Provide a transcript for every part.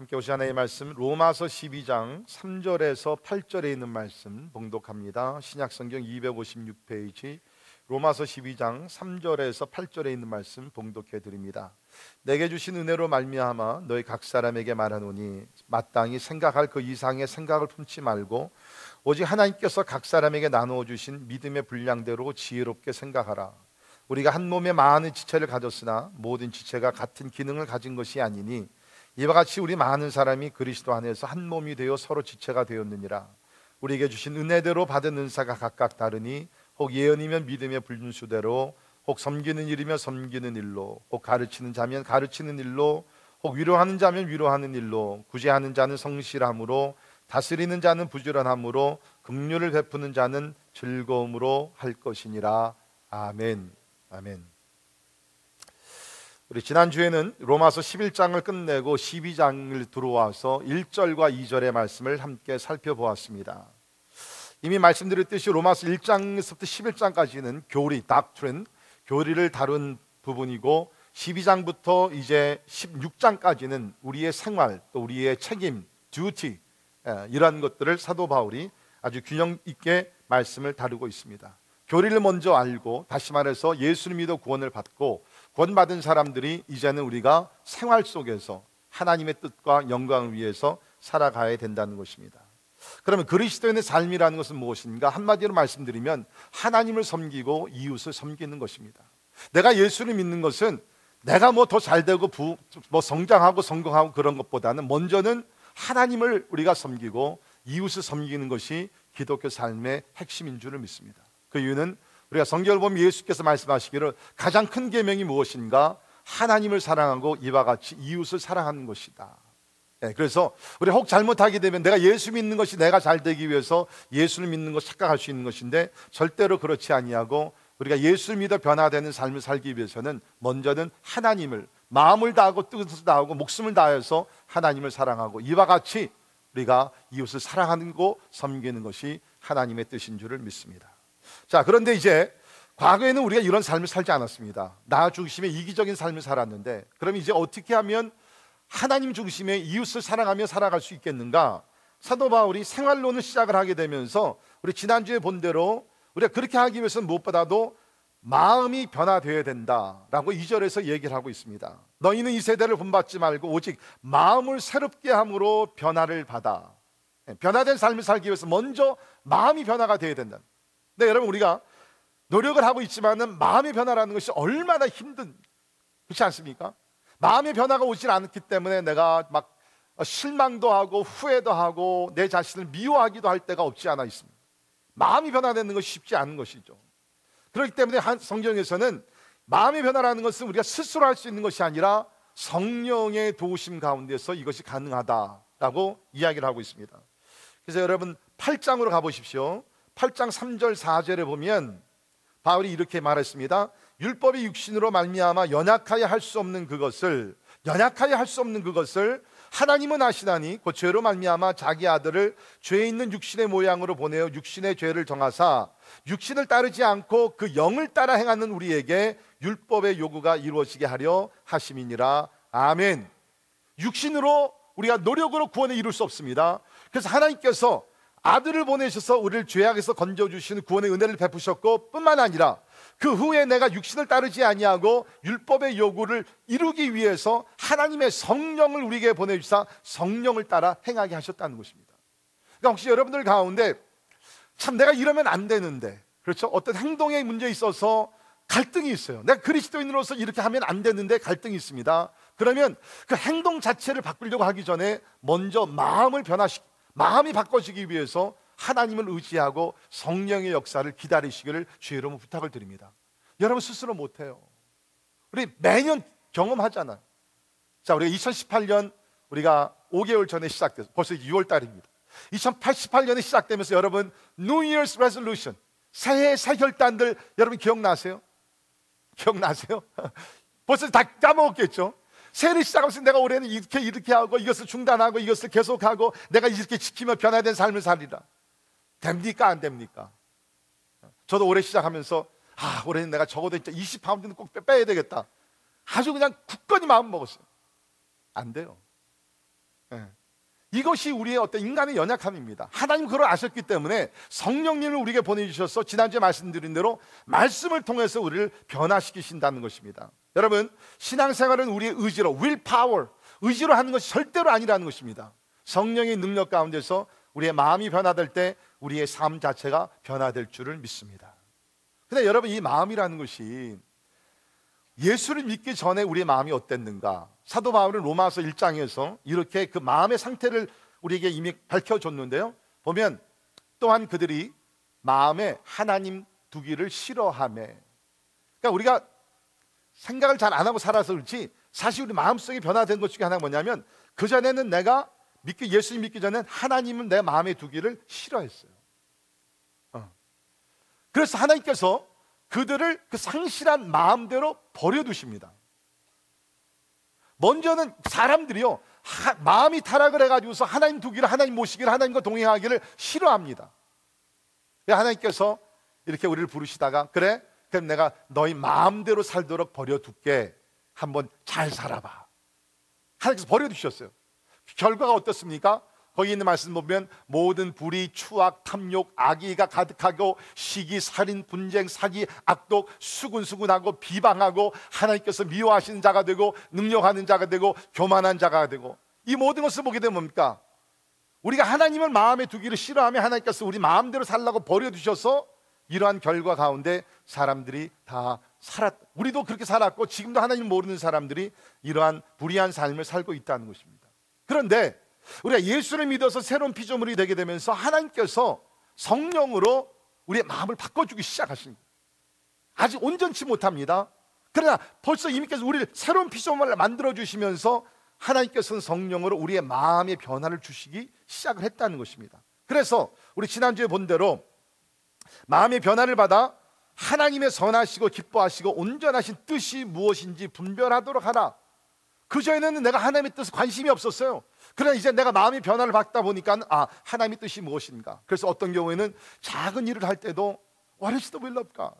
함께 오시 하나의 말씀 로마서 12장 3절에서 8절에 있는 말씀 봉독합니다. 신약 성경 256페이지 로마서 12장 3절에서 8절에 있는 말씀 봉독해 드립니다. 내게 주신 은혜로 말미암아 너희 각 사람에게 말하노니 마땅히 생각할 그 이상의 생각을 품지 말고 오직 하나님께서 각 사람에게 나누어 주신 믿음의 분량대로 지혜롭게 생각하라. 우리가 한 몸에 많은 지체를 가졌으나 모든 지체가 같은 기능을 가진 것이 아니니 이와 같이 우리 많은 사람이 그리스도 안에서 한 몸이 되어 서로 지체가 되었느니라. 우리에게 주신 은혜대로 받은 은사가 각각 다르니 혹 예언이면 믿음의 불순수대로 혹 섬기는 일이면 섬기는 일로 혹 가르치는 자면 가르치는 일로 혹 위로하는 자면 위로하는 일로 구제하는 자는 성실함으로 다스리는 자는 부지런함으로 긍휼을 베푸는 자는 즐거움으로 할 것이니라. 아멘. 아멘 우리 지난주에는 로마서 11장을 끝내고 12장을 들어와서 1절과 2절의 말씀을 함께 살펴보았습니다 이미 말씀드렸듯이 로마서 1장에서부터 11장까지는 교리, 닥트린, 교리를 다룬 부분이고 12장부터 이제 16장까지는 우리의 생활, 또 우리의 책임, 듀티 예, 이러한 것들을 사도 바울이 아주 균형 있게 말씀을 다루고 있습니다. 교리를 먼저 알고 다시 말해서 예수를 믿어 구원을 받고 구원받은 사람들이 이제는 우리가 생활 속에서 하나님의 뜻과 영광을 위해서 살아가야 된다는 것입니다. 그러면 그리스도인의 삶이라는 것은 무엇인가? 한마디로 말씀드리면 하나님을 섬기고 이웃을 섬기는 것입니다. 내가 예수를 믿는 것은 내가 뭐 더 잘되고 부, 뭐 성장하고 성공하고 그런 것보다는 먼저는 하나님을 우리가 섬기고 이웃을 섬기는 것이 기독교 삶의 핵심인 줄을 믿습니다. 그 이유는 우리가 성경을 보면 예수께서 말씀하시기를 가장 큰 계명이 무엇인가? 하나님을 사랑하고 이와 같이 이웃을 사랑하는 것이다. 네, 그래서 우리 혹 잘못하게 되면 내가 예수 믿는 것이 내가 잘 되기 위해서 예수를 믿는 것 착각할 수 있는 것인데 절대로 그렇지 아니하고 우리가 예수를 믿어 변화되는 삶을 살기 위해서는 먼저는 하나님을 마음을 다하고 뜻을 다하고 목숨을 다해서 하나님을 사랑하고 이와 같이 우리가 이웃을 사랑하는 거 섬기는 것이 하나님의 뜻인 줄을 믿습니다. 자, 그런데 이제 과거에는 우리가 이런 삶을 살지 않았습니다. 나 중심의 이기적인 삶을 살았는데 그럼 이제 어떻게 하면 하나님 중심의 이웃을 사랑하며 살아갈 수 있겠는가? 사도 바울이 생활론을 시작을 하게 되면서 우리 지난주에 본 대로 우리가 그렇게 하기 위해서는 무엇보다도 마음이 변화되어야 된다라고 2절에서 얘기를 하고 있습니다. 너희는 이 세대를 본받지 말고 오직 마음을 새롭게 함으로 변화를 받아. 예, 변화된 삶을 살기 위해서 먼저 마음이 변화가 되어야 된다. 네, 여러분 우리가 노력을 하고 있지만은 마음의 변화라는 것이 얼마나 힘든 그렇지 않습니까? 마음의 변화가 오질 않기 때문에 내가 막 실망도 하고 후회도 하고 내 자신을 미워하기도 할 때가 없지 않아 있습니다. 마음이 변화되는 것이 쉽지 않은 것이죠. 그렇기 때문에 성경에서는 마음의 변화라는 것은 우리가 스스로 할 수 있는 것이 아니라 성령의 도우심 가운데서 이것이 가능하다라고 이야기를 하고 있습니다. 그래서 여러분 8장으로 가보십시오. 8장 3절 4절에 보면 바울이 이렇게 말했습니다. 율법이 육신으로 말미암아 연약하여 할 수 없는 그것을 연약하여 할 수 없는 그것을 하나님은 아시나니 그 죄로 말미암아 자기 아들을 죄 있는 육신의 모양으로 보내어 육신의 죄를 정하사 육신을 따르지 않고 그 영을 따라 행하는 우리에게 율법의 요구가 이루어지게 하려 하심이니라 아멘. 육신으로 우리가 노력으로 구원을 이룰 수 없습니다. 그래서 하나님께서 아들을 보내셔서 우리를 죄악에서 건져 주시는 구원의 은혜를 베푸셨고 뿐만 아니라 그 후에 내가 육신을 따르지 아니하고 율법의 요구를 이루기 위해서 하나님의 성령을 우리에게 보내주사 성령을 따라 행하게 하셨다는 것입니다. 그러니까 혹시 여러분들 가운데 참 내가 이러면 안 되는데 그렇죠? 어떤 행동에 문제 있어서 갈등이 있어요. 내가 그리스도인으로서 이렇게 하면 안 되는데 갈등이 있습니다. 그러면 그 행동 자체를 바꾸려고 하기 전에 먼저 마음을 변화시 마음이 바꿔지기 위해서 하나님을 의지하고 성령의 역사를 기다리시기를 주의 여러분 부탁을 드립니다. 여러분 스스로 못해요. 우리 매년 경험하잖아요. 자, 우리가 2018년 우리가 5개월 전에 시작돼서 벌써 6월 달입니다. 2088년에 시작되면서 여러분 New Year's Resolution 새해 새 결단들 여러분 기억나세요? 기억나세요? 벌써 다 까먹었겠죠? 새해를 시작하면서 내가 올해는 이렇게 이렇게 하고 이것을 중단하고 이것을 계속하고 내가 이렇게 지키며 변화된 삶을 살리라. 됩니까 안 됩니까? 저도 올해 시작하면서 아 올해는 내가 적어도 진짜 20파운드는 꼭 빼야 되겠다. 아주 그냥 굳건히 마음 먹었어요. 안 돼요. 예. 이것이 우리의 어떤 인간의 연약함입니다. 하나님 그걸 아셨기 때문에 성령님을 우리에게 보내주셔서 지난주에 말씀드린 대로 말씀을 통해서 우리를 변화시키신다는 것입니다. 여러분 신앙생활은 우리의 의지로 will power 의지로 하는 것이 절대로 아니라는 것입니다. 성령의 능력 가운데서 우리의 마음이 변화될 때 우리의 삶 자체가 변화될 줄을 믿습니다. 근데 여러분 이 마음이라는 것이 예수를 믿기 전에 우리의 마음이 어땠는가? 사도 바울은 로마서 1장에서 이렇게 그 마음의 상태를 우리에게 이미 밝혀줬는데요. 보면 또한 그들이 마음에 하나님 두기를 싫어함에 그러니까 우리가 생각을 잘 안 하고 살아서 그렇지 사실 우리 마음속에 변화된 것 중에 하나가 뭐냐면 그 전에는 내가 믿기 예수님 믿기 전에 하나님은 내 마음에 두기를 싫어했어요. 어. 그래서 하나님께서 그들을 그 상실한 마음대로 버려두십니다. 먼저는 사람들이요 하, 마음이 타락을 해가지고서 하나님 두기를 하나님 모시기를 하나님과 동행하기를 싫어합니다. 하나님께서 이렇게 우리를 부르시다가 그래 그럼 내가 너희 마음대로 살도록 버려둘게 한번 잘 살아봐. 하나님께서 버려두셨어요. 결과가 어떻습니까? 거기 있는 말씀 보면 모든 불의, 추악, 탐욕, 악의가 가득하고 시기, 살인, 분쟁, 사기, 악독, 수군수군하고 비방하고 하나님께서 미워하시는 자가 되고 능력하는 자가 되고 교만한 자가 되고 이 모든 것을 보게 되면 뭡니까? 우리가 하나님을 마음에 두기를 싫어하며 하나님께서 우리 마음대로 살라고 버려두셔서 이러한 결과 가운데 사람들이 다 살았, 우리도 그렇게 살았고 지금도 하나님 모르는 사람들이 이러한 불의한 삶을 살고 있다는 것입니다. 그런데 우리가 예수를 믿어서 새로운 피조물이 되게 되면서 하나님께서 성령으로 우리의 마음을 바꿔주기 시작하신 거예요. 아직 온전치 못합니다. 그러나 벌써 이미께서 우리를 새로운 피조물을 만들어 주시면서 하나님께서는 성령으로 우리의 마음의 변화를 주시기 시작을 했다는 것입니다. 그래서 우리 지난주에 본 대로 마음의 변화를 받아 하나님의 선하시고 기뻐하시고 온전하신 뜻이 무엇인지 분별하도록 하라. 그전에는 내가 하나님의 뜻에 관심이 없었어요. 그러나 이제 내가 마음의 변화를 받다 보니까 아 하나님의 뜻이 무엇인가. 그래서 어떤 경우에는 작은 일을 할 때도 What is the will of God?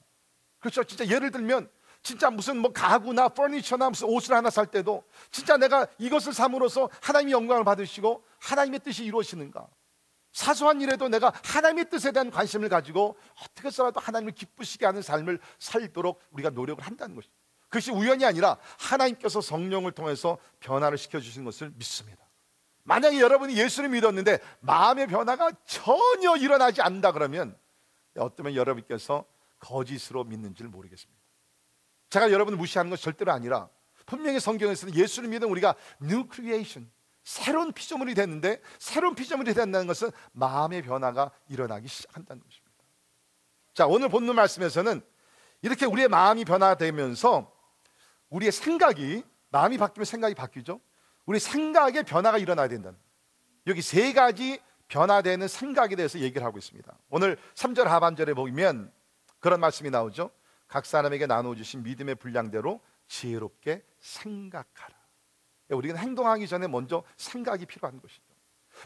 그렇죠. 진짜 예를 들면 진짜 무슨 뭐 가구나 퍼니처나 무슨 옷을 하나 살 때도 진짜 내가 이것을 삼으로써 하나님의 영광을 받으시고 하나님의 뜻이 이루어지는가. 사소한 일에도 내가 하나님의 뜻에 대한 관심을 가지고 어떻게 해서라도 하나님을 기쁘시게 하는 삶을 살도록 우리가 노력을 한다는 것입니다. 그것이 우연이 아니라 하나님께서 성령을 통해서 변화를 시켜주신 것을 믿습니다. 만약에 여러분이 예수를 믿었는데 마음의 변화가 전혀 일어나지 않는다 그러면 어쩌면 여러분께서 거짓으로 믿는지를 모르겠습니다. 제가 여러분을 무시하는 것이 절대로 아니라 분명히 성경에서는 예수를 믿은 우리가 new creation, 새로운 피조물이 됐는데 새로운 피조물이 된다는 것은 마음의 변화가 일어나기 시작한다는 것입니다. 자, 오늘 본문 말씀에서는 이렇게 우리의 마음이 변화되면서 우리의 생각이 마음이 바뀌면 생각이 바뀌죠. 우리 생각의 변화가 일어나야 된다는 여기 세 가지 변화되는 생각에 대해서 얘기를 하고 있습니다. 오늘 3절 하반절에 보면 그런 말씀이 나오죠. 각 사람에게 나눠 주신 믿음의 분량대로 지혜롭게 생각하라. 우리는 행동하기 전에 먼저 생각이 필요한 것이죠.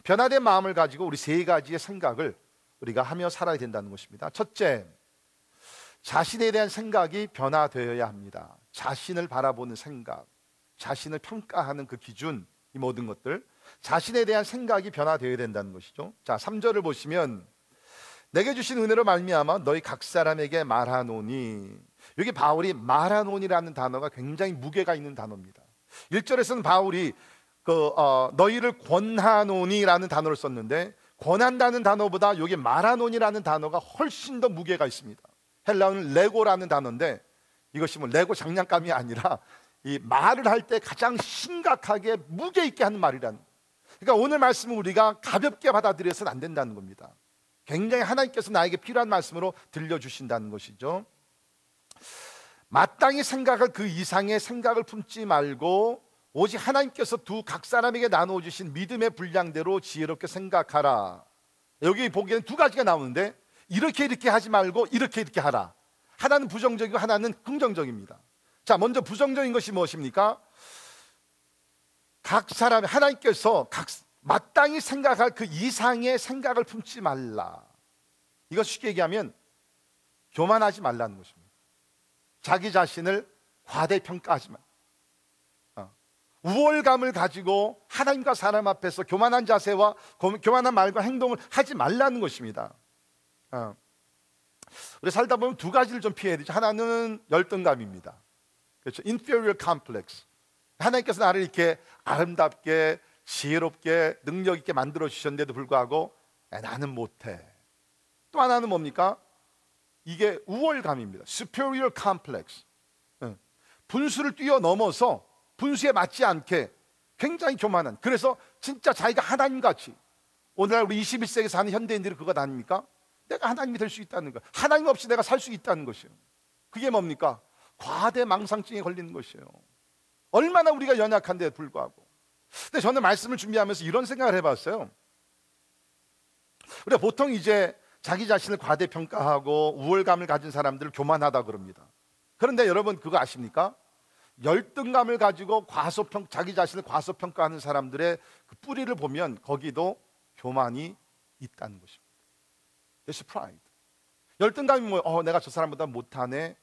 변화된 마음을 가지고 우리 세 가지의 생각을 우리가 하며 살아야 된다는 것입니다. 첫째, 자신에 대한 생각이 변화되어야 합니다. 자신을 바라보는 생각, 자신을 평가하는 그 기준, 이 모든 것들, 자신에 대한 생각이 변화되어야 된다는 것이죠. 자, 3절을 보시면 내게 주신 은혜로 말미암아 너희 각 사람에게 말하노니 여기 바울이 말하노니라는 단어가 굉장히 무게가 있는 단어입니다. 1절에서는 바울이 그 어, 너희를 권하노니라는 단어를 썼는데 권한다는 단어보다 여기 말하노니라는 단어가 훨씬 더 무게가 있습니다. 헬라어는 레고라는 단어인데 이것이 뭐 레고 장난감이 아니라 이 말을 할 때 가장 심각하게 무게 있게 하는 말이라는. 그러니까 오늘 말씀은 우리가 가볍게 받아들여서는 안 된다는 겁니다. 굉장히 하나님께서 나에게 필요한 말씀으로 들려주신다는 것이죠. 마땅히 생각할 그 이상의 생각을 품지 말고 오직 하나님께서 두 각 사람에게 나누어 주신 믿음의 분량대로 지혜롭게 생각하라. 여기 보기에는 두 가지가 나오는데 이렇게 이렇게 하지 말고 이렇게 이렇게 하라. 하나는 부정적이고 하나는 긍정적입니다. 자, 먼저 부정적인 것이 무엇입니까? 각 사람 하나님께서 각 마땅히 생각할 그 이상의 생각을 품지 말라. 이것 쉽게 얘기하면 교만하지 말라는 것입니다. 자기 자신을 과대평가하지 말. 어. 우월감을 가지고 하나님과 사람 앞에서 교만한 자세와 교만한 말과 행동을 하지 말라는 것입니다. 어. 우리 살다 보면 두 가지를 좀 피해야 되죠. 하나는 열등감입니다. 그렇죠. inferior complex. 하나님께서 나를 이렇게 아름답게 지혜롭게 능력 있게 만들어 주셨는데도 불구하고 나는 못해. 또 하나는 뭡니까? 이게 우월감입니다. superior complex. 분수를 뛰어넘어서 분수에 맞지 않게 굉장히 교만한 그래서 진짜 자기가 하나님 같이 오늘날 우리 21세기 사는 현대인들이 그거 아닙니까? 내가 하나님이 될 수 있다는 거 하나님 없이 내가 살 수 있다는 것이에요 그게 뭡니까? 과대 망상증에 걸리는 것이에요 얼마나 우리가 연약한데 불구하고 근데 저는 말씀을 준비하면서 이런 생각을 해봤어요 우리가 보통 이제 자기 자신을 과대평가하고 우월감을 가진 사람들을 교만하다 그럽니다 그런데 여러분 그거 아십니까? 열등감을 가지고 과소평 자기 자신을 과소평가하는 사람들의 그 뿌리를 보면 거기도 교만이 있다는 것입니다. It's pride. 열등감이 뭐 어, 내가 저 사람보다 못하네.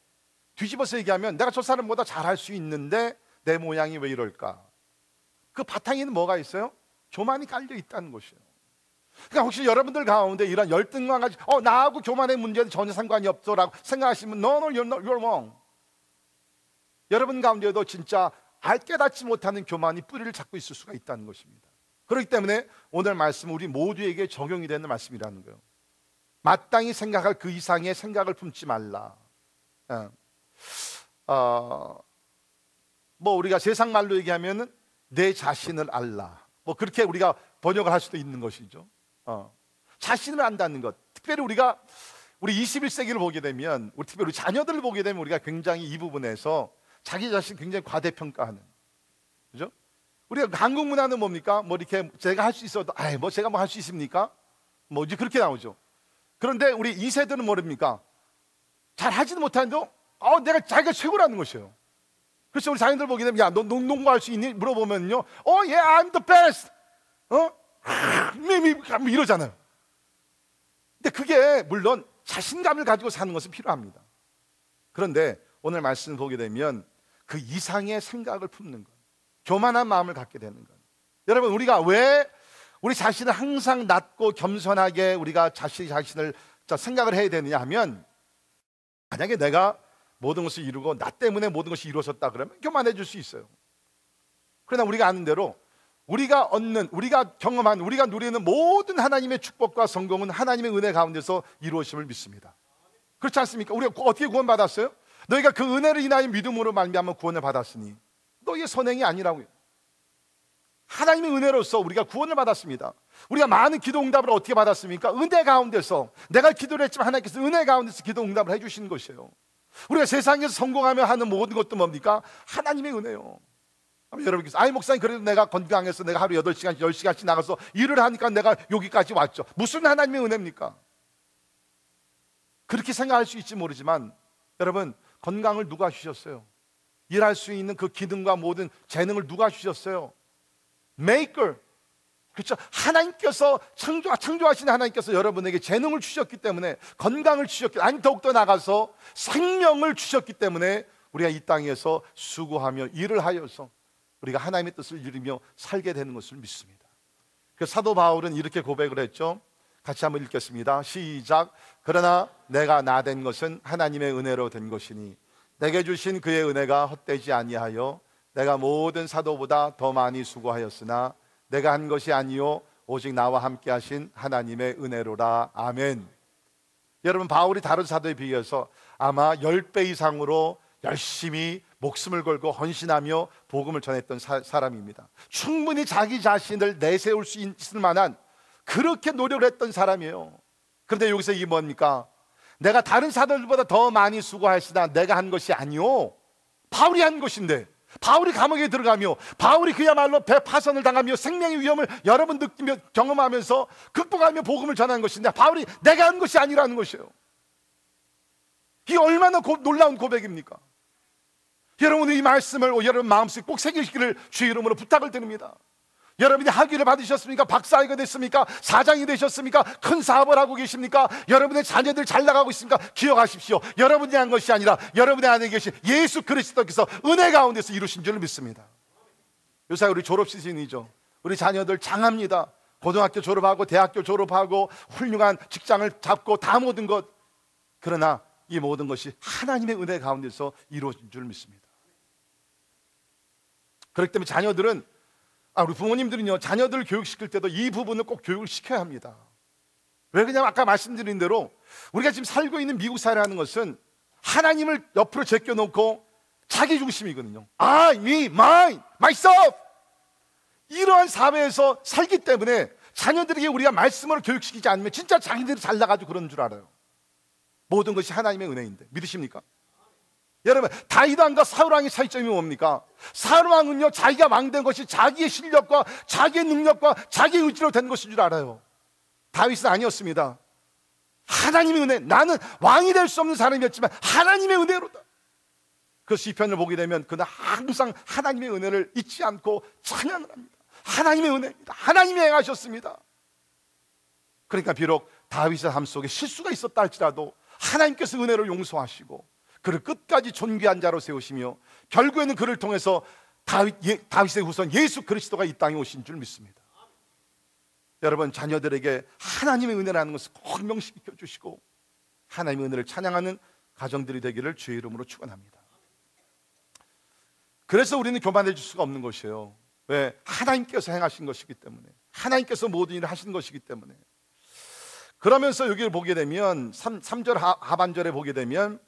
뒤집어서 얘기하면 내가 저 사람보다 잘할 수 있는데 내 모양이 왜 이럴까? 그 바탕에는 뭐가 있어요? 교만이 깔려 있다는 것이에요. 그러니까 혹시 여러분들 가운데 이런 열등감 가지고 어 나하고 교만의 문제는 전혀 상관이 없어라고 생각하시면 no no you're, you're wrong. 여러분 가운데도 진짜 알 깨닫지 못하는 교만이 뿌리를 잡고 있을 수가 있다는 것입니다. 그렇기 때문에 오늘 말씀은 우리 모두에게 적용이 되는 말씀이라는 거예요. 마땅히 생각할 그 이상의 생각을 품지 말라. 어, 어, 뭐 우리가 세상 말로 얘기하면은 내 자신을 알라. 뭐 그렇게 우리가 번역을 할 수도 있는 것이죠. 어, 자신을 안다는 것. 특별히 우리가 우리 21세기를 보게 되면, 우리 특별히 자녀들을 보게 되면 우리가 굉장히 이 부분에서 자기 자신 굉장히 과대평가하는. 그죠? 우리가 한국 문화는 뭡니까? 뭐 이렇게 제가 할 수 있어도, 아이, 뭐 제가 뭐 할 수 있습니까? 뭐 이제 그렇게 나오죠. 그런데 우리 2세들은 모릅니까? 잘 하지도 못하는데, 어, 내가 자기가 최고라는 것이에요. 그래서 우리 자녀들 보게 되면, 야, 너 농구할 수 있니? 물어보면요, 어, 예, yeah, I'm the best. 어? 이러잖아요. 근데 그게 물론 자신감을 가지고 사는 것은 필요합니다. 그런데 오늘 말씀 보게 되면 그 이상의 생각을 품는 것, 교만한 마음을 갖게 되는 것. 여러분 우리가 왜 우리 자신을 항상 낮고 겸손하게 우리가 자신 자신을 생각을 해야 되느냐 하면 만약에 내가 모든 것을 이루고 나 때문에 모든 것이 이루어졌다 그러면 교만해질 수 있어요. 그러나 우리가 아는 대로 우리가 얻는 우리가 경험한 우리가 누리는 모든 하나님의 축복과 성공은 하나님의 은혜 가운데서 이루어짐을 믿습니다. 그렇지 않습니까? 우리가 어떻게 구원받았어요? 너희가 그 은혜를 인하여 믿음으로 말미암아 구원을 받았으니 너희의 선행이 아니라고요. 하나님의 은혜로서 우리가 구원을 받았습니다. 우리가 많은 기도 응답을 어떻게 받았습니까? 은혜 가운데서 내가 기도를 했지만 하나님께서 은혜 가운데서 기도 응답을 해주시는 것이에요. 우리가 세상에서 성공하며 하는 모든 것도 뭡니까? 하나님의 은혜요. 여러분께서 아이 목사님 그래도 내가 건강해서 내가 하루 8시간 10시간씩 나가서 일을 하니까 내가 여기까지 왔죠. 무슨 하나님의 은혜입니까? 그렇게 생각할 수 있지 모르지만 여러분 건강을 누가 주셨어요? 일할 수 있는 그 기능과 모든 재능을 누가 주셨어요? 메이커. 그렇죠. 하나님께서 창조, 창조하신 하나님께서 여러분에게 재능을 주셨기 때문에 건강을 주셨기 아니 더욱더 나가서 생명을 주셨기 때문에 우리가 이 땅에서 수고하며 일을 하여서 우리가 하나님의 뜻을 이루며 살게 되는 것을 믿습니다. 그 사도 바울은 이렇게 고백을 했죠. 같이 한번 읽겠습니다. 시작. 그러나 내가 나 된 것은 하나님의 은혜로 된 것이니 내게 주신 그의 은혜가 헛되지 아니하여 내가 모든 사도보다 더 많이 수고하였으나 내가 한 것이 아니요 오직 나와 함께 하신 하나님의 은혜로라. 아멘. 여러분 바울이 다른 사도에 비해서 아마 10배 이상으로 열심히 목숨을 걸고 헌신하며 복음을 전했던 사, 람입니다 충분히 자기 자신을 내세울 수 있을 만한 그렇게 노력을 했던 사람이에요. 그런데 여기서 이게 뭡니까? 내가 다른 사도들보다 더 많이 수고하시다 내가 한 것이 아니요. 바울이 한 것인데 바울이 감옥에 들어가며 바울이 그야말로 배 파선을 당하며 생명의 위험을 여러 번 느끼며 경험하면서 극복하며 복음을 전한 것인데 바울이 내가 한 것이 아니라는 것이에요. 이게 얼마나 고, 놀라운 고백입니까? 여러분 이 말씀을 여러분 마음속에 꼭 새기시기를 주의 이름으로 부탁을 드립니다. 여러분이 학위를 받으셨습니까? 박사학위가 됐습니까? 사장이 되셨습니까? 큰 사업을 하고 계십니까? 여러분의 자녀들 잘 나가고 있습니까? 기억하십시오. 여러분이 한 것이 아니라 여러분의 안에 계신 예수 그리스도께서 은혜 가운데서 이루신 줄을 믿습니다. 요새 우리 졸업 시즌이죠. 우리 자녀들 장합니다. 고등학교 졸업하고 대학교 졸업하고 훌륭한 직장을 잡고 다 모든 것. 그러나 이 모든 것이 하나님의 은혜 가운데서 이루어진 줄 믿습니다. 그렇기 때문에 자녀들은 아, 우리 부모님들은요 자녀들 교육시킬 때도 이 부분을 꼭 교육을 시켜야 합니다. 왜 그냥 아까 말씀드린 대로 우리가 지금 살고 있는 미국 사회라는 것은 하나님을 옆으로 제껴놓고 자기 중심이거든요. I, me, mine, myself. 이러한 사회에서 살기 때문에 자녀들에게 우리가 말씀을 교육시키지 않으면 진짜 자기들이 잘 나가지고 그런 줄 알아요. 모든 것이 하나님의 은혜인데 믿으십니까? 여러분 다윗 왕과 사울 왕의 차이점이 뭡니까? 사울 왕은요 자기가 왕된 것이 자기의 실력과 자기의 능력과 자기의 의지로 된 것인 줄 알아요. 다윗은 아니었습니다. 하나님의 은혜. 나는 왕이 될 수 없는 사람이었지만 하나님의 은혜로다. 그 시편을 보게 되면 그는 항상 하나님의 은혜를 잊지 않고 찬양을 합니다. 하나님의 은혜입니다. 하나님이 행하셨습니다. 그러니까 비록 다윗의 삶 속에 실수가 있었다 할지라도 하나님께서 은혜를 용서하시고 그를 끝까지 존귀한 자로 세우시며 결국에는 그를 통해서 다윗, 예, 다윗의 후손 예수 그리스도가 이 땅에 오신 줄 믿습니다. 여러분 자녀들에게 하나님의 은혜라는 것을 꼭 명시켜 주시고 하나님의 은혜를 찬양하는 가정들이 되기를 주의 이름으로 축원합니다. 그래서 우리는 교만해질 수가 없는 것이에요. 왜? 하나님께서 행하신 것이기 때문에 하나님께서 모든 일을 하신 것이기 때문에 그러면서 여기를 보게 되면 3, 3절 하 반절에 보게 되면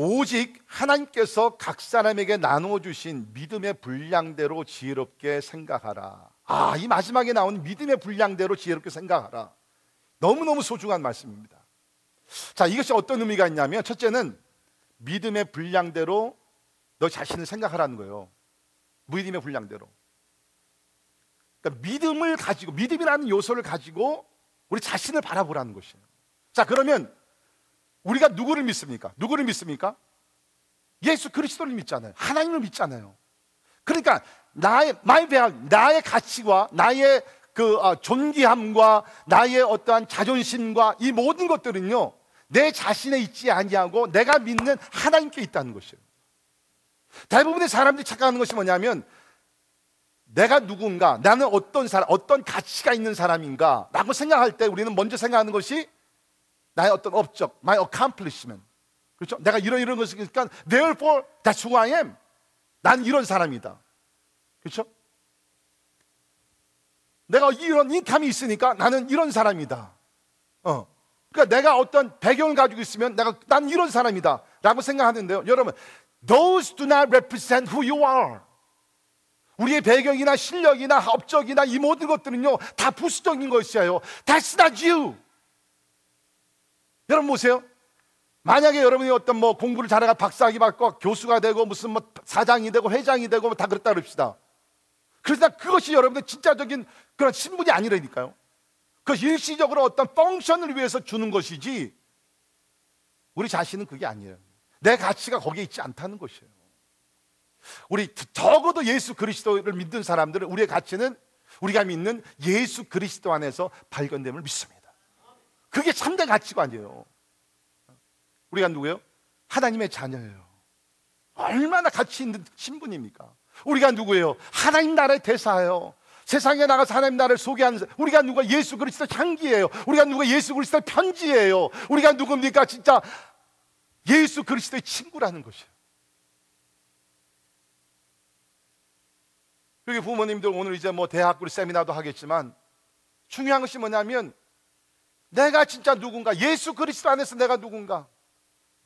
오직 하나님께서 각 사람에게 나누어 주신 믿음의 분량대로 지혜롭게 생각하라. 아, 이 마지막에 나온 믿음의 분량대로 지혜롭게 생각하라. 너무너무 소중한 말씀입니다. 자, 이것이 어떤 의미가 있냐면 첫째는 믿음의 분량대로 너 자신을 생각하라는 거예요. 믿음의 분량대로. 그러니까 믿음을 가지고 믿음이라는 요소를 가지고 우리 자신을 바라보라는 것이에요. 자, 그러면 우리가 누구를 믿습니까? 누구를 믿습니까? 예수 그리스도를 믿잖아요. 하나님을 믿잖아요. 그러니까 나의 my value 나의 가치와 나의 그 어, 존귀함과 나의 어떠한 자존심과 이 모든 것들은요 내 자신에 있지 아니하고 내가 믿는 하나님께 있다는 것이에요. 대부분의 사람들이 착각하는 것이 뭐냐면 내가 누군가, 나는 어떤 사람, 어떤 가치가 있는 사람인가 라고 생각할 때 우리는 먼저 생각하는 것이 나의 어떤 업적, my accomplishment. 그렇죠? 내가 이런 이런 것을 그러니까 therefore that's who I am. 난 이런 사람이다. 그렇죠? 내가 이런 인감이 있으니까 나는 이런 사람이다. 어. 그러니까 내가 어떤 배경을 가지고 있으면 내가 난 이런 사람이다라고 생각하는데요. 여러분, those do not represent who you are. 우리의 배경이나 실력이나 업적이나 이 모든 것들은요 다 부수적인 것이에요. That's not you. 여러분 보세요. 만약에 여러분이 어떤 뭐 공부를 잘해가 박사학위 받고 교수가 되고 무슨 뭐 사장이 되고 회장이 되고 다 그랬다 그럽시다. 그러나 그것이 여러분의 진짜적인 그런 신분이 아니라니까요. 그 일시적으로 어떤 펑션을 위해서 주는 것이지 우리 자신은 그게 아니에요. 내 가치가 거기에 있지 않다는 것이에요. 우리 적어도 예수 그리스도를 믿는 사람들은 우리의 가치는 우리가 믿는 예수 그리스도 안에서 발견됨을 믿습니다. 그게 참된 가치관이에요. 우리가 누구예요? 하나님의 자녀예요. 얼마나 가치 있는 신분입니까? 우리가 누구예요? 하나님 나라의 대사예요. 세상에 나가서 하나님 나라를 소개하는 우리가 누가 예수 그리스도 향기예요. 우리가 누가 예수 그리스도 편지예요. 우리가 누굽니까? 진짜 예수 그리스도의 친구라는 것이에요. 여기 부모님들 오늘 이제 뭐 대학 우리 세미나도 하겠지만 중요한 것이 뭐냐면 내가 진짜 누군가 예수 그리스도 안에서 내가 누군가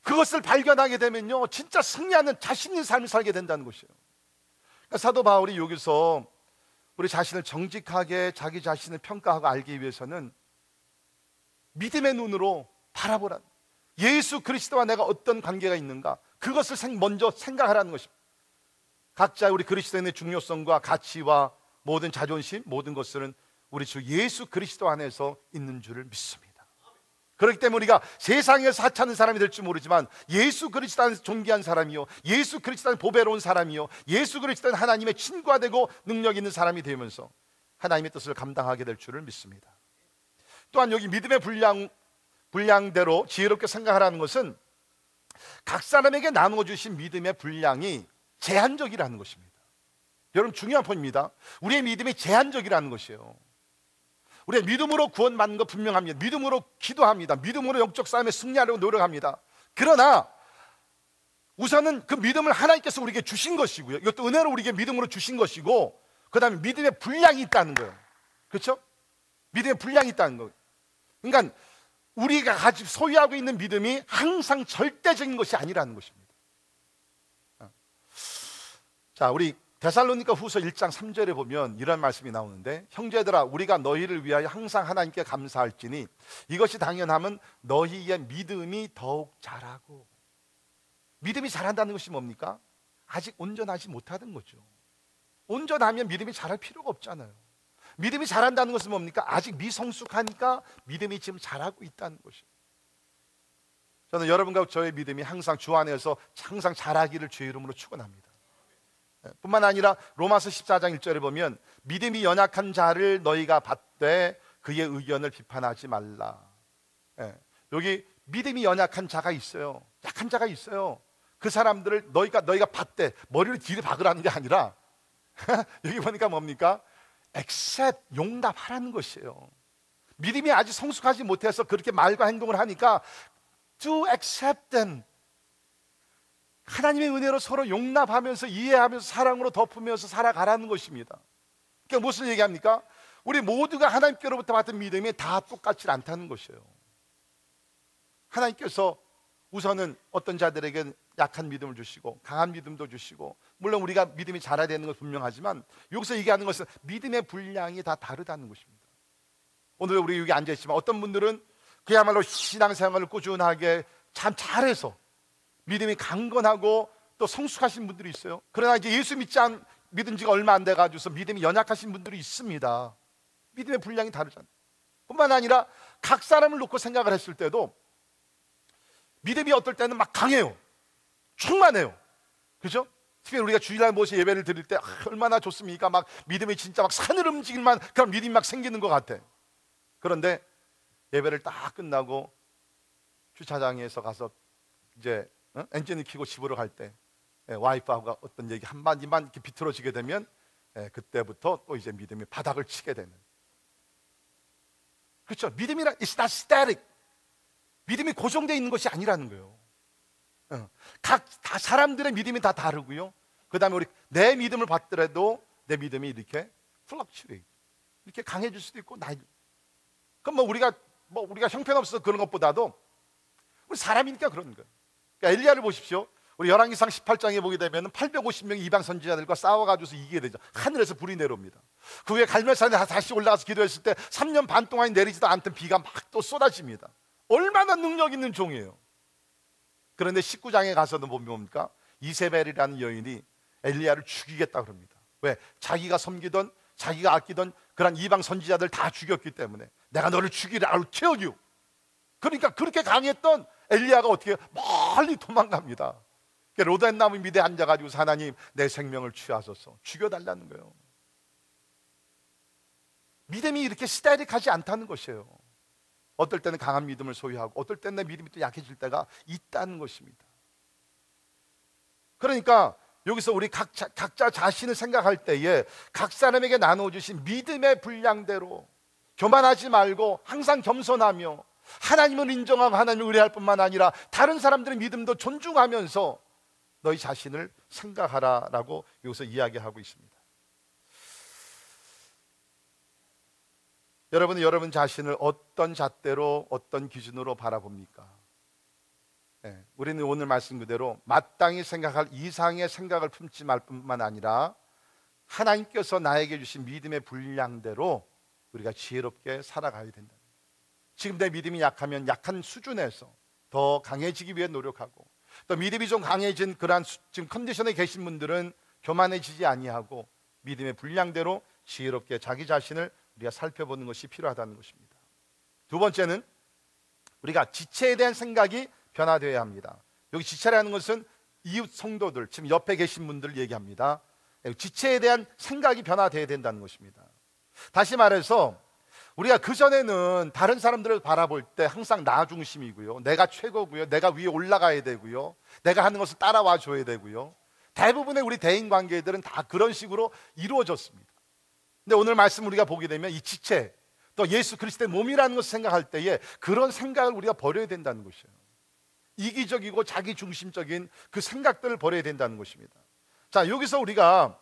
그것을 발견하게 되면요 진짜 승리하는 자신 있는 삶을 살게 된다는 것이에요. 그러니까 사도 바울이 여기서 우리 자신을 정직하게 자기 자신을 평가하고 알기 위해서는 믿음의 눈으로 바라보라. 예수 그리스도와 내가 어떤 관계가 있는가 그것을 먼저 생각하라는 것입니다. 각자 우리 그리스도인의 중요성과 가치와 모든 자존심, 모든 것들은 우리 주 예수 그리스도 안에서 있는 줄을 믿습니다. 그렇기 때문에 우리가 세상에서 하찮은 사람이 될지 모르지만 예수 그리스도 안에서 존귀한 사람이요. 예수 그리스도 안에서 보배로운 사람이요. 예수 그리스도 는 하나님의 친구가 되고 능력 있는 사람이 되면서 하나님의 뜻을 감당하게 될 줄을 믿습니다. 또한 여기 믿음의 분량, 분량대로 지혜롭게 생각하라는 것은 각 사람에게 나누어 주신 믿음의 분량이 제한적이라는 것입니다. 여러분 중요한 포인트입니다. 우리의 믿음이 제한적이라는 것이에요. 우리의 믿음으로 구원받는 거 분명합니다. 믿음으로 기도합니다. 믿음으로 영적 싸움에 승리하려고 노력합니다. 그러나 우선은 그 믿음을 하나님께서 우리에게 주신 것이고요. 이것도 은혜로 우리에게 믿음으로 주신 것이고, 그 다음에 믿음의 분량이 있다는 거예요. 그렇죠? 믿음의 분량이 있다는 거예요. 그러니까 우리가 가지고 소유하고 있는 믿음이 항상 절대적인 것이 아니라는 것입니다. 어. 자, 우리 데살로니가 후서 1장 3절에 보면 이런 말씀이 나오는데 형제들아 우리가 너희를 위하여 항상 하나님께 감사할지니 이것이 당연함은 너희의 믿음이 더욱 자라고 믿음이 자란다는 것이 뭡니까? 아직 온전하지 못하는 거죠. 온전하면 믿음이 자랄 필요가 없잖아요. 믿음이 자란다는 것은 뭡니까? 아직 미성숙하니까 믿음이 지금 자라고 있다는 것이에요. 저는 여러분과 저의 믿음이 항상 주 안에서 항상 자라기를 주의 이름으로 축원합니다. 예, 뿐만 아니라 로마서 14장 1절에 보면 믿음이 연약한 자를 너희가 받되 그의 의견을 비판하지 말라. 예, 여기 믿음이 연약한 자가 있어요. 약한 자가 있어요. 그 사람들을 너희가 너희가 봤대 머리를 뒤로 박으라는 게 아니라 여기 보니까 뭡니까? accept 용납하라는 것이에요. 믿음이 아직 성숙하지 못해서 그렇게 말과 행동을 하니까 to accept them. 하나님의 은혜로 서로 용납하면서 이해하면서 사랑으로 덮으면서 살아가라는 것입니다. 그러니까 무슨 얘기합니까? 우리 모두가 하나님께로부터 받은 믿음이 다 똑같지 않다는 것이에요. 하나님께서 우선은 어떤 자들에게 약한 믿음을 주시고 강한 믿음도 주시고 물론 우리가 믿음이 자라야 되는 건 분명하지만 여기서 얘기하는 것은 믿음의 분량이 다 다르다는 것입니다. 오늘 우리 여기 앉아 있지만 어떤 분들은 그야말로 신앙생활을 꾸준하게 참 잘해서 믿음이 강건하고 또 성숙하신 분들이 있어요. 그러나 이제 예수 믿지 않 믿은 지가 얼마 안 돼 가지고서 믿음이 연약하신 분들이 있습니다. 믿음의 분량이 다르잖아요. 뿐만 아니라 각 사람을 놓고 생각을 했을 때도 믿음이 어떨 때는 막 강해요. 충만해요. 그죠? 특히 우리가 주일날 모시 예배를 드릴 때 아, 얼마나 좋습니까? 막 믿음이 진짜 막 산을 움직일만 그런 믿음이 막 생기는 것 같아. 그런데 예배를 딱 끝나고 주차장에서 가서 이제 어? 엔진을 켜고 집으로 갈때 예, 와이프하고 어떤 얘기 한 마디만 이렇게 비틀어지게 되면 예, 그때부터 또 이제 믿음이 바닥을 치게 되는. 그렇죠? 믿음이란 it's not static. 믿음이 고정되어 있는 것이 아니라는 거예요. 어. 각 다 사람들의 믿음이 다 다르고요. 그 다음에 우리 내 믿음을 받더라도 내 믿음이 이렇게 플럭츄레이 이렇게 강해질 수도 있고 나 그럼 뭐 우리가 뭐 우리가 형편없어서 그런 것보다도 우리 사람이니까 그런 거예요. 그러니까 엘리야를 보십시오. 우리 열왕기상 18장에 보게 되면 850명의 이방 선지자들과 싸워가지고서 이기게 되죠. 하늘에서 불이 내려옵니다. 그 후에 갈멜산에 다시 올라가서 기도했을 때 3년 반 동안 내리지도 않던 비가 막 또 쏟아집니다. 얼마나 능력 있는 종이에요. 그런데 19장에 가서는 보면 뭡니까? 이세벨이라는 여인이 엘리야를 죽이겠다 그럽니다. 왜? 자기가 섬기던 자기가 아끼던 그런 이방 선지자들 다 죽였기 때문에 내가 너를 죽이라 you. 그러니까 그렇게 강했던 엘리야가 어떻게 멀리 도망갑니다. 로덴 나무 밑에 앉아가지고 하나님 내 생명을 취하소서 죽여달라는 거예요. 믿음이 이렇게 스타일릭하지 않다는 것이에요. 어떨 때는 강한 믿음을 소유하고 어떨 때는 내 믿음이 또 약해질 때가 있다는 것입니다. 그러니까 여기서 우리 각자, 각자 자신을 생각할 때에 각 사람에게 나눠주신 믿음의 분량대로 교만하지 말고 항상 겸손하며 하나님을 인정하고 하나님을 의뢰할 뿐만 아니라 다른 사람들의 믿음도 존중하면서 너희 자신을 생각하라라고 여기서 이야기하고 있습니다. 여러분은 여러분 자신을 어떤 잣대로 어떤 기준으로 바라봅니까? 네, 우리는 오늘 말씀 그대로 마땅히 생각할 이상의 생각을 품지 말 뿐만 아니라 하나님께서 나에게 주신 믿음의 분량대로 우리가 지혜롭게 살아가야 된다. 지금 내 믿음이 약하면 약한 수준에서 더 강해지기 위해 노력하고 또 믿음이 좀 강해진 그러한 지금 컨디션에 계신 분들은 교만해지지 아니하고 믿음의 분량대로 지혜롭게 자기 자신을 우리가 살펴보는 것이 필요하다는 것입니다. 두 번째는 우리가 지체에 대한 생각이 변화되어야 합니다. 여기 지체라는 것은 이웃 성도들, 지금 옆에 계신 분들을 얘기합니다. 지체에 대한 생각이 변화되어야 된다는 것입니다. 다시 말해서 우리가 그전에는 다른 사람들을 바라볼 때 항상 나 중심이고요. 내가 최고고요. 내가 위에 올라가야 되고요. 내가 하는 것을 따라와 줘야 되고요. 대부분의 우리 대인 관계들은 다 그런 식으로 이루어졌습니다. 근데 오늘 말씀 우리가 보게 되면 이 지체 또 예수 그리스도의 몸이라는 것을 생각할 때에 그런 생각을 우리가 버려야 된다는 것이에요. 이기적이고 자기 중심적인 그 생각들을 버려야 된다는 것입니다. 자, 여기서 우리가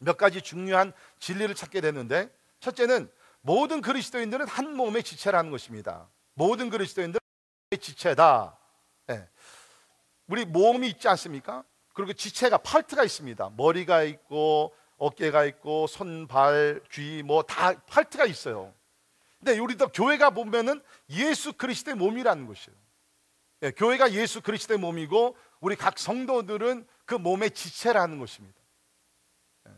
몇 가지 중요한 진리를 찾게 되는데 첫째는 모든 그리스도인들은 한 몸의 지체라는 것입니다. 모든 그리스도인들은 지체다. 네. 우리 몸이 있지 않습니까? 그리고 지체가 팔트가 있습니다. 머리가 있고 어깨가 있고 손, 발, 귀 뭐 다 팔트가 있어요. 근데 우리도 교회가 보면은 예수 그리스도의 몸이라는 것이에요. 예, 교회가 예수 그리스도의 몸이고 우리 각 성도들은 그 몸의 지체라는 것입니다. 예.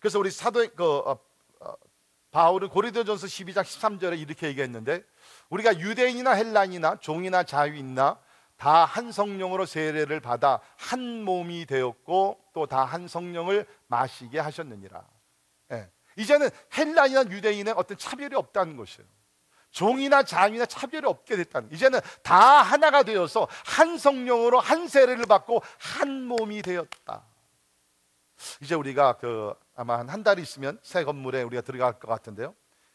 그래서 우리 사도 그 어, 어, 바울은 고린도전서 12장 13절에 이렇게 얘기했는데 우리가 유대인이나 헬란이나 종이나 자유인나 다 한 성령으로 세례를 받아 한 몸이 되었고 또 다 한 성령을 마시게 하셨느니라. 예. 이제는 헬란이나 유대인의 어떤 차별이 없다는 것이에요. 종이나 자유나 차별이 없게 됐다는 이제는 다 하나가 되어서 한 성령으로 한 세례를 받고 한 몸이 되었다. 이제 우리가 그 아마 한 한 달 있으면 새 건물에 우리가 들어갈 것 같은데요.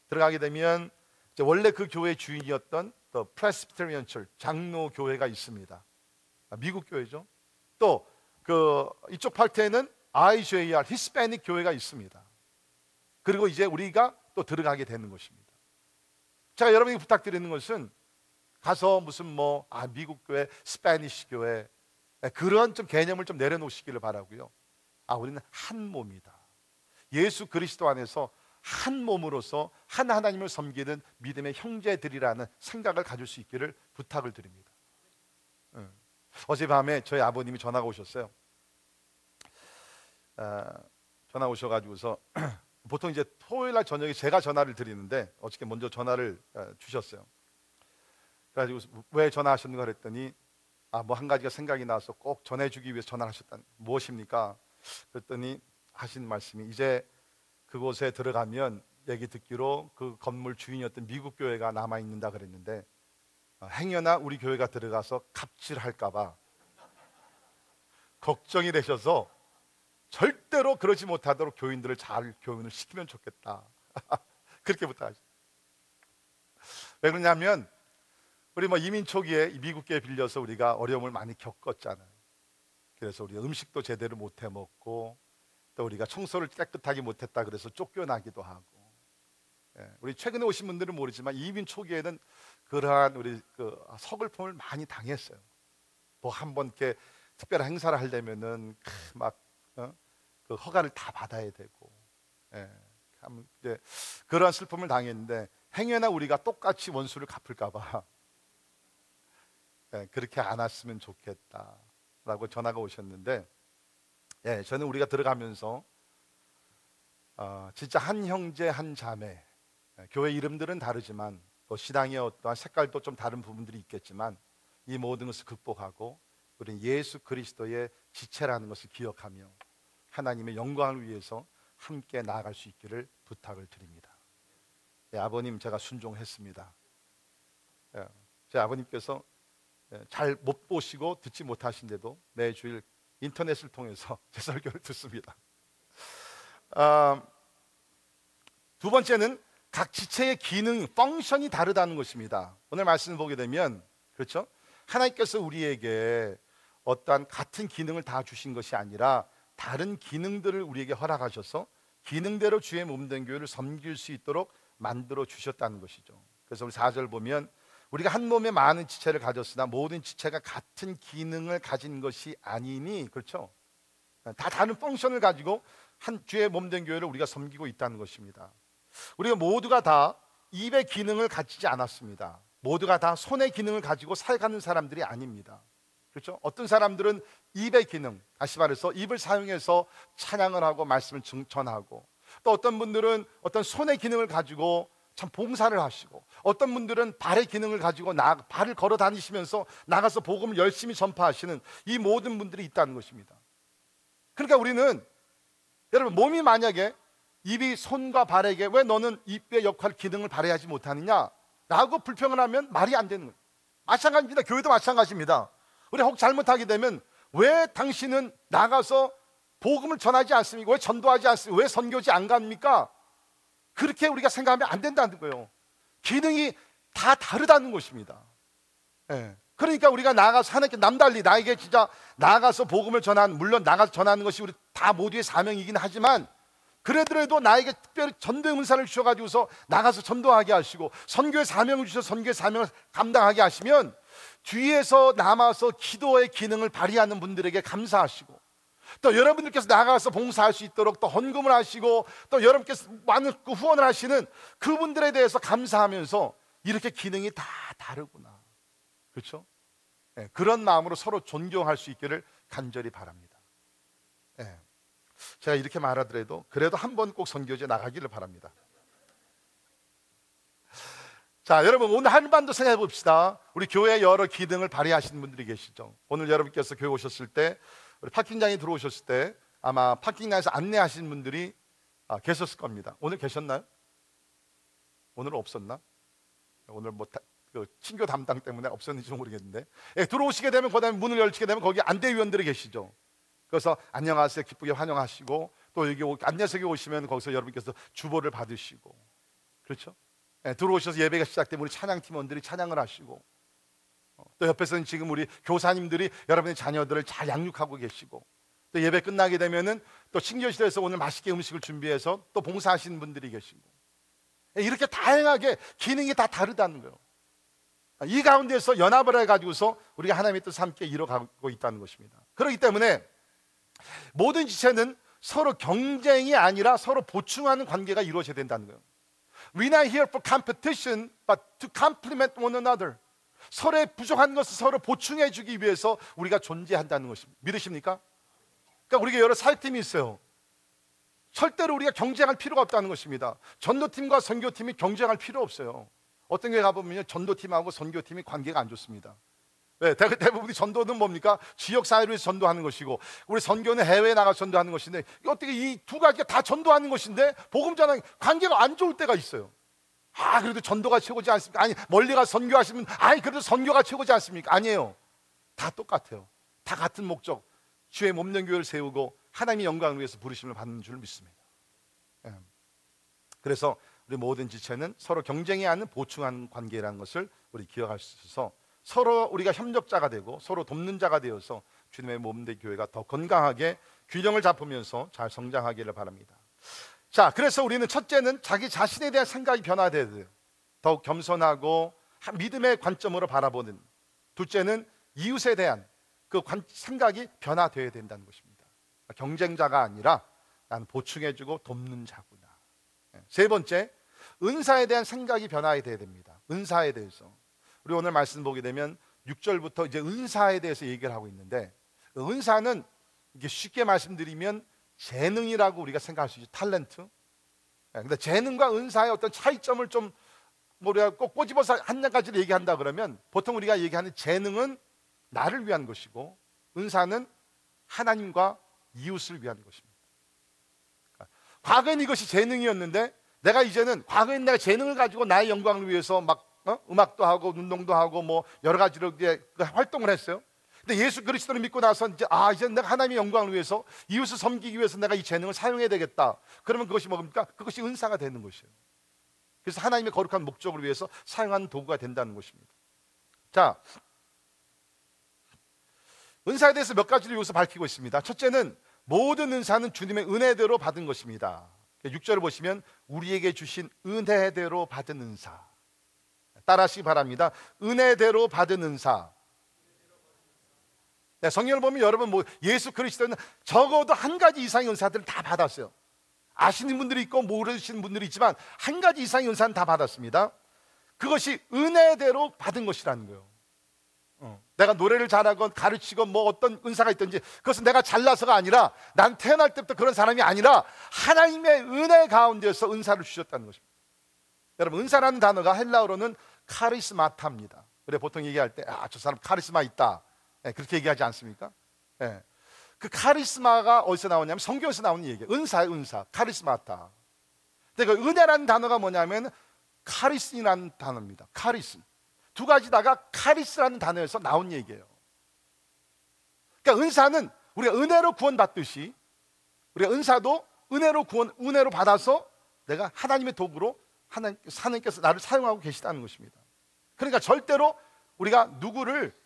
들어가게 되면 이제 원래 그 교회 주인이었던 또 프레스비테리언 철 장로 교회가 있습니다. 아, 미국 교회죠. 또 그 이쪽 팔테에는 IJR 히스패닉 교회가 있습니다. 그리고 이제 우리가 또 들어가게 되는 것입니다. 제가 여러분에게 부탁드리는 것은 가서 무슨 뭐 아, 미국 교회, 스페니시 교회 예, 그런 좀 개념을 좀 내려놓으시기를 바라고요. 아 우리는 한 몸이다. 예수 그리스도 안에서 한 몸으로서 한 하나님을 섬기는 믿음의 형제들이라는 생각을 가질 수 있기를 부탁을 드립니다. 응. 예. 어젯밤에 저희 아버님이 전화가 오셨어요. 아, 전화 오셔가지고서 보통 이제 토요일 날 저녁에 제가 전화를 드리는데 어저께 먼저 전화를 어, 주셨어요. 그래가지고 왜 전화하셨는가 그랬더니 아 뭐 한 가지가 생각이 나서 꼭 전해주기 위해서 전화하셨다. 무엇입니까? 그랬더니 하신 말씀이 이제 그곳에 들어가면 얘기 듣기로 그 건물 주인이었던 미국 교회가 남아 있는다 그랬는데 어, 행여나 우리 교회가 들어가서 갑질할까봐 걱정이 되셔서 절대로 그러지 못하도록 교인들을 잘 교훈을 시키면 좋겠다. 그렇게 부탁하죠. 왜 그러냐면 우리 뭐 이민 초기에 미국계 빌려서 우리가 어려움을 많이 겪었잖아요. 그래서 우리 음식도 제대로 못 해 먹고 또 우리가 청소를 깨끗하게 못했다 그래서 쫓겨나기도 하고. 예, 우리 최근에 오신 분들은 모르지만 이민 초기에는 그러한 우리 그 서글픔을 많이 당했어요. 뭐 한 번 이렇게 특별한 행사를 하려면은 막 어? 그 허가를 다 받아야 되고 예, 이제 그러한 슬픔을 당했는데 행여나 우리가 똑같이 원수를 갚을까봐 예, 그렇게 안 왔으면 좋겠다 라고 전화가 오셨는데 예, 저는 우리가 들어가면서 어, 진짜 한 형제 한 자매 예, 교회 이름들은 다르지만 또 신앙의 어떠한 색깔도 좀 다른 부분들이 있겠지만 이 모든 것을 극복하고 우리는 예수 그리스도의 지체라는 것을 기억하며 하나님의 영광을 위해서 함께 나아갈 수 있기를 부탁을 드립니다. 예, 아버님 제가 순종했습니다. 예, 제 아버님께서 예, 잘 못 보시고 듣지 못하신데도 매 주일 인터넷을 통해서 제 설교를 듣습니다. 아, 두 번째는 각 지체의 기능, 펑션이 다르다는 것입니다. 오늘 말씀을 보게 되면 그렇죠? 하나님께서 우리에게 어떠한 같은 기능을 다 주신 것이 아니라 다른 기능들을 우리에게 허락하셔서 기능대로 주의 몸된 교회를 섬길 수 있도록 만들어 주셨다는 것이죠. 그래서 우리 4절 보면 우리가 한 몸에 많은 지체를 가졌으나 모든 지체가 같은 기능을 가진 것이 아니니 그렇죠? 다 다른 펑션을 가지고 한 주의 몸된 교회를 우리가 섬기고 있다는 것입니다. 우리가 모두가 다 입의 기능을 가지지 않았습니다. 모두가 다 손의 기능을 가지고 살가는 사람들이 아닙니다. 그렇죠? 어떤 사람들은 입의 기능, 다시 말해서 입을 사용해서 찬양을 하고 말씀을 전하고 또 어떤 분들은 어떤 손의 기능을 가지고 참 봉사를 하시고 어떤 분들은 발의 기능을 가지고 나, 발을 걸어 다니시면서 나가서 복음을 열심히 전파하시는 이 모든 분들이 있다는 것입니다. 그러니까 우리는 여러분 몸이 만약에 입이 손과 발에게 왜 너는 입의 역할 기능을 발휘하지 못하느냐 라고 불평을 하면 말이 안 되는 거예요. 마찬가지입니다. 교회도 마찬가지입니다. 우리 혹 잘못하게 되면 왜 당신은 나가서 복음을 전하지 않습니까? 왜 전도하지 않습니까? 왜 선교지 안 갑니까? 그렇게 우리가 생각하면 안 된다는 거예요. 기능이 다 다르다는 것입니다. 예. 그러니까 우리가 나가서 하나님께 남달리 나에게 진짜 나가서 복음을 전하는 물론 나가서 전하는 것이 우리 다 모두의 사명이긴 하지만 그래도 나에게 특별히 전도 은사를 주셔가지고서 나가서 전도하게 하시고 선교의 사명을 주셔서 선교의 사명을 감당하게 하시면 뒤에서 남아서 기도의 기능을 발휘하는 분들에게 감사하시고 또 여러분들께서 나가서 봉사할 수 있도록 또 헌금을 하시고 또 여러분께서 많은 그 후원을 하시는 그분들에 대해서 감사하면서 이렇게 기능이 다 다르구나. 그렇죠? 네, 그런 마음으로 서로 존경할 수 있기를 간절히 바랍니다. 네. 제가 이렇게 말하더라도 그래도 한 번 꼭 선교제 나가기를 바랍니다. 자, 여러분 오늘 한반도 생각해 봅시다. 우리 교회 여러 기능을 발휘하시는 분들이 계시죠. 오늘 여러분께서 교회 오셨을 때 우리 파킹장에 들어오셨을 때 아마 파킹장에서 안내하신 분들이 아, 계셨을 겁니다. 오늘 계셨나요? 오늘 없었나? 오늘 뭐 다, 그 친교 담당 때문에 없었는지 모르겠는데 예, 들어오시게 되면 그다음에 문을 열치게 되면 거기 안대위원들이 계시죠. 그래서 안녕하세요 기쁘게 환영하시고 또 여기 안내석에 오시면 거기서 여러분께서 주보를 받으시고 그렇죠? 예, 들어오셔서 예배가 시작되면 우리 찬양 팀원들이 찬양을 하시고 어, 또 옆에서는 지금 우리 교사님들이 여러분의 자녀들을 잘 양육하고 계시고 또 예배 끝나게 되면은 또 신교실에서 오늘 맛있게 음식을 준비해서 또 봉사하시는 분들이 계시고 예, 이렇게 다양하게 기능이 다 다르다는 거예요. 이 가운데서 연합을 해가지고서 우리가 하나님의 뜻 함께 이뤄가고 있다는 것입니다. 그렇기 때문에 모든 지체는 서로 경쟁이 아니라 서로 보충하는 관계가 이루어져야 된다는 거예요. We're not here for competition, but to complement one another. 서로의 부족한 것을 서로 보충해 주기 위해서 우리가 존재한다는 것입니다. 믿으십니까? 그러니까 우리가 여러 살팀이 있어요. 절대로 우리가 경쟁할 필요가 없다는 것입니다. 전도팀과 선교팀이 경쟁할 필요 없어요. 어떤 게 가보면 전도팀하고 선교팀이 관계가 안 좋습니다. 네, 대부분이 전도는 뭡니까? 지역 사회를 위해서 전도하는 것이고 우리 선교는 해외에 나가 전도하는 것인데 어떻게 이 두 가지가 다 전도하는 것인데 복음 전환 관계가 안 좋을 때가 있어요. 아 그래도 전도가 최고지 않습니까? 아니 멀리 가 선교하시면 아니 그래도 선교가 최고지 않습니까? 아니에요. 다 똑같아요. 다 같은 목적 주의 몸된 교회를 세우고 하나님의 영광을 위해서 부르심을 받는 줄 믿습니다. 예. 그래서 우리 모든 지체는 서로 경쟁이 않는 보충하는 관계라는 것을 우리 기억할 수 있어서 서로 우리가 협력자가 되고 서로 돕는 자가 되어서 주님의 몸된 교회가 더 건강하게 균형을 잡으면서 잘 성장하기를 바랍니다. 자, 그래서 우리는 첫째는 자기 자신에 대한 생각이 변화돼야 돼요. 더욱 겸손하고 믿음의 관점으로 바라보는. 둘째는 이웃에 대한 그 관, 생각이 변화되어야 된다는 것입니다. 경쟁자가 아니라 난 보충해주고 돕는 자구나. 세 번째, 은사에 대한 생각이 변화해야 됩니다. 은사에 대해서. 우리 오늘 말씀 보게 되면 6절부터 이제 은사에 대해서 얘기를 하고 있는데 그 은사는 이게 쉽게 말씀드리면 재능이라고 우리가 생각할 수 있죠. 탤런트. 예, 근데 재능과 은사의 어떤 차이점을 좀 우리가 꼭 꼬집어서 한 가지를 얘기한다 그러면 보통 우리가 얘기하는 재능은 나를 위한 것이고 은사는 하나님과 이웃을 위한 것입니다. 그러니까 과거엔 이것이 재능이었는데 내가 이제는 과거엔 내가 재능을 가지고 나의 영광을 위해서 막 어? 음악도 하고 운동도 하고 뭐 여러 가지로 그 활동을 했어요. 근데 예수 그리스도를 믿고 나서 이제 아 이제 내가 하나님의 영광을 위해서 이웃을 섬기기 위해서 내가 이 재능을 사용해야 되겠다. 그러면 그것이 뭡니까? 그것이 은사가 되는 것이에요. 그래서 하나님의 거룩한 목적을 위해서 사용하는 도구가 된다는 것입니다. 자, 은사에 대해서 몇 가지를 여기서 밝히고 있습니다. 첫째는 모든 은사는 주님의 은혜대로 받은 것입니다. 6절을 보시면 우리에게 주신 은혜대로 받은 은사. 따라하시기 바랍니다. 은혜대로 받은 은사. 네, 성경을 보면 여러분 뭐 예수 그리스도는 적어도 한 가지 이상의 은사들을 다 받았어요. 아시는 분들이 있고 모르시는 분들이 있지만 한 가지 이상의 은사는 다 받았습니다. 그것이 은혜대로 받은 것이라는 거예요. 어. 내가 노래를 잘하건 가르치건 뭐 어떤 은사가 있든지 그것은 내가 잘나서가 아니라 난 태어날 때부터 그런 사람이 아니라 하나님의 은혜 가운데서 은사를 주셨다는 것입니다. 여러분 은사라는 단어가 헬라어로는 카리스마타입니다. 그래 보통 얘기할 때 아 저 사람 카리스마 있다 네, 그렇게 얘기하지 않습니까? 네. 그 카리스마가 어디서 나오냐면 성경에서 나오는 얘기예요. 은사의 은사, 카리스마타. 근데 그 은혜라는 단어가 뭐냐면 카리스라는 단어입니다. 카리스. 두 가지다가 카리스라는 단어에서 나온 얘기예요. 그러니까 은사는 우리가 은혜로 구원받듯이 우리가 은사도 은혜로 구원 은혜로 받아서 내가 하나님의 도구로 하나님 하나님께서 나를 사용하고 계시다는 것입니다. 그러니까 절대로 우리가 누구를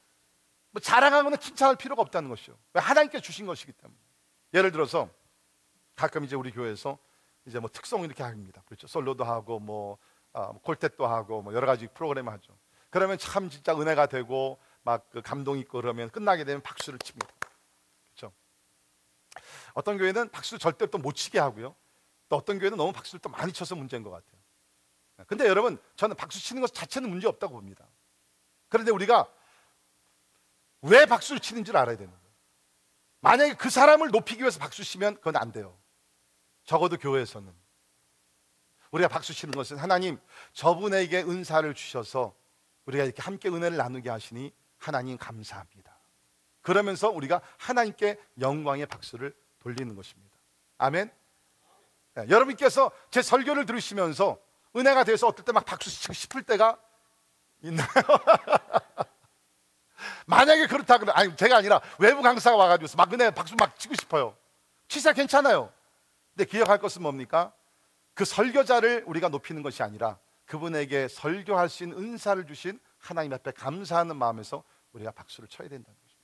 뭐 자랑하거나 칭찬할 필요가 없다는 것이요. 하나님께 주신 것이기 때문에. 예를 들어서 가끔 이제 우리 교회에서 이제 뭐 특송 이렇게 합니다. 그렇죠. 솔로도 하고 뭐 아, 뭐 콜텟도 하고 뭐 여러 가지 프로그램 하죠. 그러면 참 진짜 은혜가 되고 막 그 감동 있고 그러면 끝나게 되면 박수를 칩니다. 그렇죠. 어떤 교회는 박수를 절대 또 못 치게 하고요. 또 어떤 교회는 너무 박수를 또 많이 쳐서 문제인 것 같아요. 근데 여러분 저는 박수 치는 것 자체는 문제 없다고 봅니다. 그런데 우리가 왜 박수를 치는지를 알아야 되는 거예요. 만약에 그 사람을 높이기 위해서 박수 치면 그건 안 돼요. 적어도 교회에서는 우리가 박수 치는 것은 하나님 저분에게 은사를 주셔서 우리가 이렇게 함께 은혜를 나누게 하시니 하나님 감사합니다. 그러면서 우리가 하나님께 영광의 박수를 돌리는 것입니다. 아멘. 네, 여러분께서 제 설교를 들으시면서 은혜가 돼서 어떨 때 막 박수 치고 싶을 때가 있나요? 만약에 그렇다 그러면 아니 제가 아니라 외부 강사가 와가지고 막 은혜 박수 막 치고 싶어요. 치사 괜찮아요. 근데 기억할 것은 뭡니까? 그 설교자를 우리가 높이는 것이 아니라 그분에게 설교할 수 있는 은사를 주신 하나님 앞에 감사하는 마음에서 우리가 박수를 쳐야 된다는 것입니다.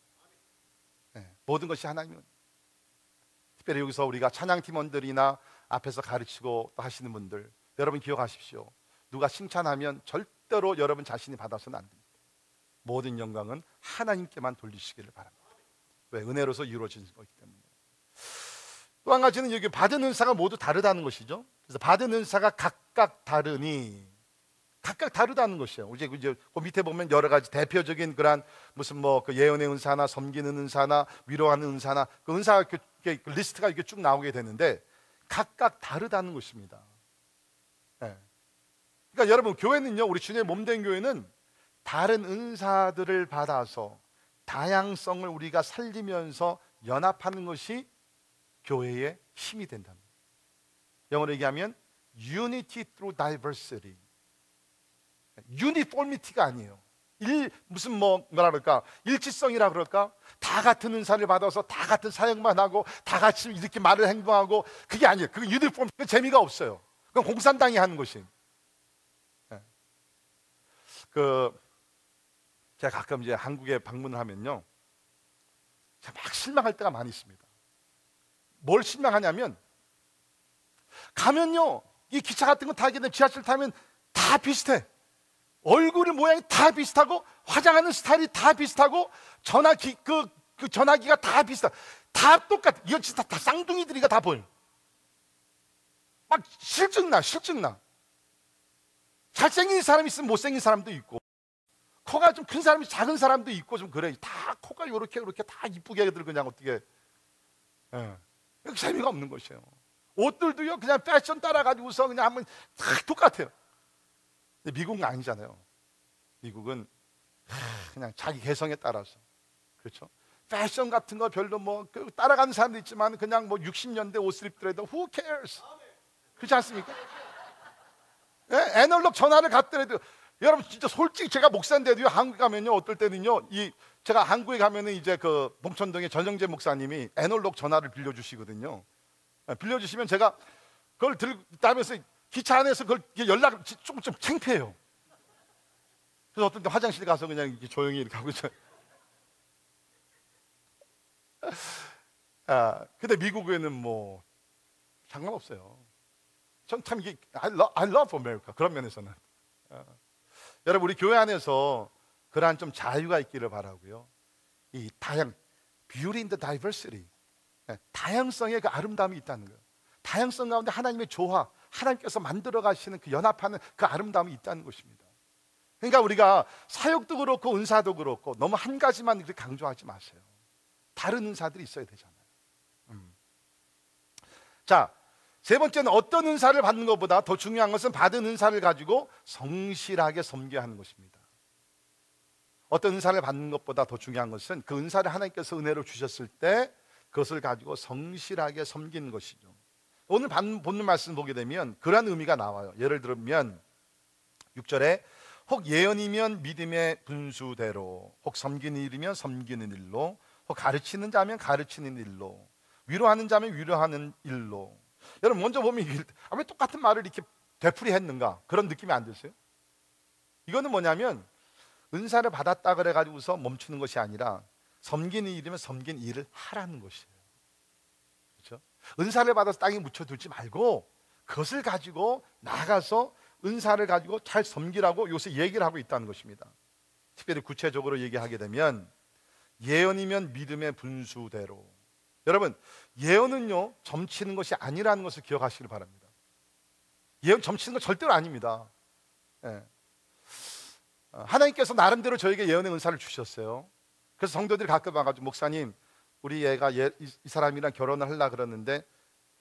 네, 모든 것이 하나님은 특별히 여기서 우리가 찬양 팀원들이나 앞에서 가르치고 하시는 분들 여러분 기억하십시오. 누가 칭찬하면 절대로 여러분 자신이 받아서는 안 됩니다. 모든 영광은 하나님께만 돌리시기를 바랍니다. 왜 은혜로서 이루어진 것이기 때문에. 또 한 가지는 여기 받은 은사가 모두 다르다는 것이죠. 그래서 받은 은사가 각각 다르니 각각 다르다는 것이에요. 이제 이제 그 밑에 보면 여러 가지 대표적인 그런 무슨 뭐 그 예언의 은사나 섬기는 은사나 위로하는 은사나 그 은사 그, 그 리스트가 이렇게 쭉 나오게 되는데 각각 다르다는 것입니다. 네. 그러니까 여러분 교회는요, 우리 주님의 몸된 교회는 다른 은사들을 받아서 다양성을 우리가 살리면서 연합하는 것이 교회의 힘이 거예요. 영어로 얘기하면 unity through diversity. 유니폼리티가 아니에요. 일 무슨 뭐 뭐라 그럴까 일치성이라 그럴까 다 같은 은사를 받아서 다 같은 사역만 하고 다 같이 이렇게 말을 행동하고 그게 아니에요. 그 유니폼 그 재미가 없어요. 그건 공산당이 하는 것이. 네. 그 제가 가끔 이제 한국에 방문을 하면요, 막 실망할 때가 많이 있습니다. 뭘 실망하냐면 가면요 이 기차 같은 거 타게 되면 지하철 타면 다 비슷해. 얼굴 모양이 다 비슷하고 화장하는 스타일이 다 비슷하고 전화기 그, 그 전화기가 다 비슷하. 다 똑같아. 이건 진짜 다 쌍둥이들이가 다 보여. 막 실증나, 실증나. 잘생긴 사람 있으면 못생긴 사람도 있고, 코가 좀 큰 사람이 작은 사람도 있고 좀 그래. 다 코가 이렇게 이렇게 다 이쁘게들 그냥 어떻게. 예. 재미가 없는 것이에요. 옷들도요 그냥 패션 따라가지고서 그냥 한번 다 똑같아요. 근데 미국은 아니잖아요. 미국은 그냥 자기 개성에 따라서 그렇죠. 패션 같은 거 별로 뭐그 따라가는 사람도 있지만 그냥 뭐 60년대 옷을 입더라도 who cares? 그렇지 않습니까? 예? 애널록 전화를 갖더라도 여러분 진짜 솔직히 제가 목사인데도요 한국 가면요 어떨 때는요 이 제가 한국에 가면은 이제 그 봉천동의 전영재 목사님이 애널록 전화를 빌려주시거든요. 예, 빌려주시면 제가 그걸 들고 다면서 기차 안에서 그걸 연락을 조금 좀 창피해요. 그래서 어떤 때 화장실 가서 그냥 이렇게 조용히 이렇게 하고 있어요. 아, 근데 미국에는 뭐 상관없어요. 전 참 이게 I love, I love America 그런 면에서는 아, 여러분 우리 교회 안에서 그러한 좀 자유가 있기를 바라고요. 이 다양 beauty in the diversity 네, 다양성의 그 아름다움이 있다는 거예요. 다양성 가운데 하나님의 조화, 하나님께서 만들어 가시는 그 연합하는 그 아름다움이 있다는 것입니다. 그러니까 우리가 사역도 그렇고 은사도 그렇고 너무 한 가지만 그렇게 강조하지 마세요. 다른 은사들이 있어야 되잖아요. 음. 자, 세 번째는 어떤 은사를 받는 것보다 더 중요한 것은 받은 은사를 가지고 성실하게 섬겨야 하는 것입니다. 어떤 은사를 받는 것보다 더 중요한 것은 그 은사를 하나님께서 은혜로 주셨을 때 그것을 가지고 성실하게 섬기는 것이죠. 오늘 본문 말씀 보게 되면 그러한 의미가 나와요. 예를 들면 6절에 혹 예언이면 믿음의 분수대로 혹 섬기는 일이면 섬기는 일로 뭐 가르치는 자면 가르치는 일로, 위로하는 자면 위로하는 일로. 여러분 먼저 보면 아, 왜 똑같은 말을 이렇게 되풀이했는가 그런 느낌이 안 드세요? 이거는 뭐냐면 은사를 받았다 그래 가지고서 멈추는 것이 아니라 섬기는 일이면 섬기는 일을 하라는 것이에요. 그렇죠? 은사를 받아서 땅에 묻혀두지 말고 그것을 가지고 나가서 은사를 가지고 잘 섬기라고 요새 얘기를 하고 있다는 것입니다. 특별히 구체적으로 얘기하게 되면 예언이면 믿음의 분수대로 여러분 예언은요 점치는 것이 아니라는 것을 기억하시길 바랍니다. 예언 점치는 건 절대로 아닙니다. 예. 어, 하나님께서 나름대로 저에게 예언의 은사를 주셨어요. 그래서 성도들이 가끔 와가지고 목사님 우리 애가 예, 이, 이, 사람이랑 결혼을 하려 그러는데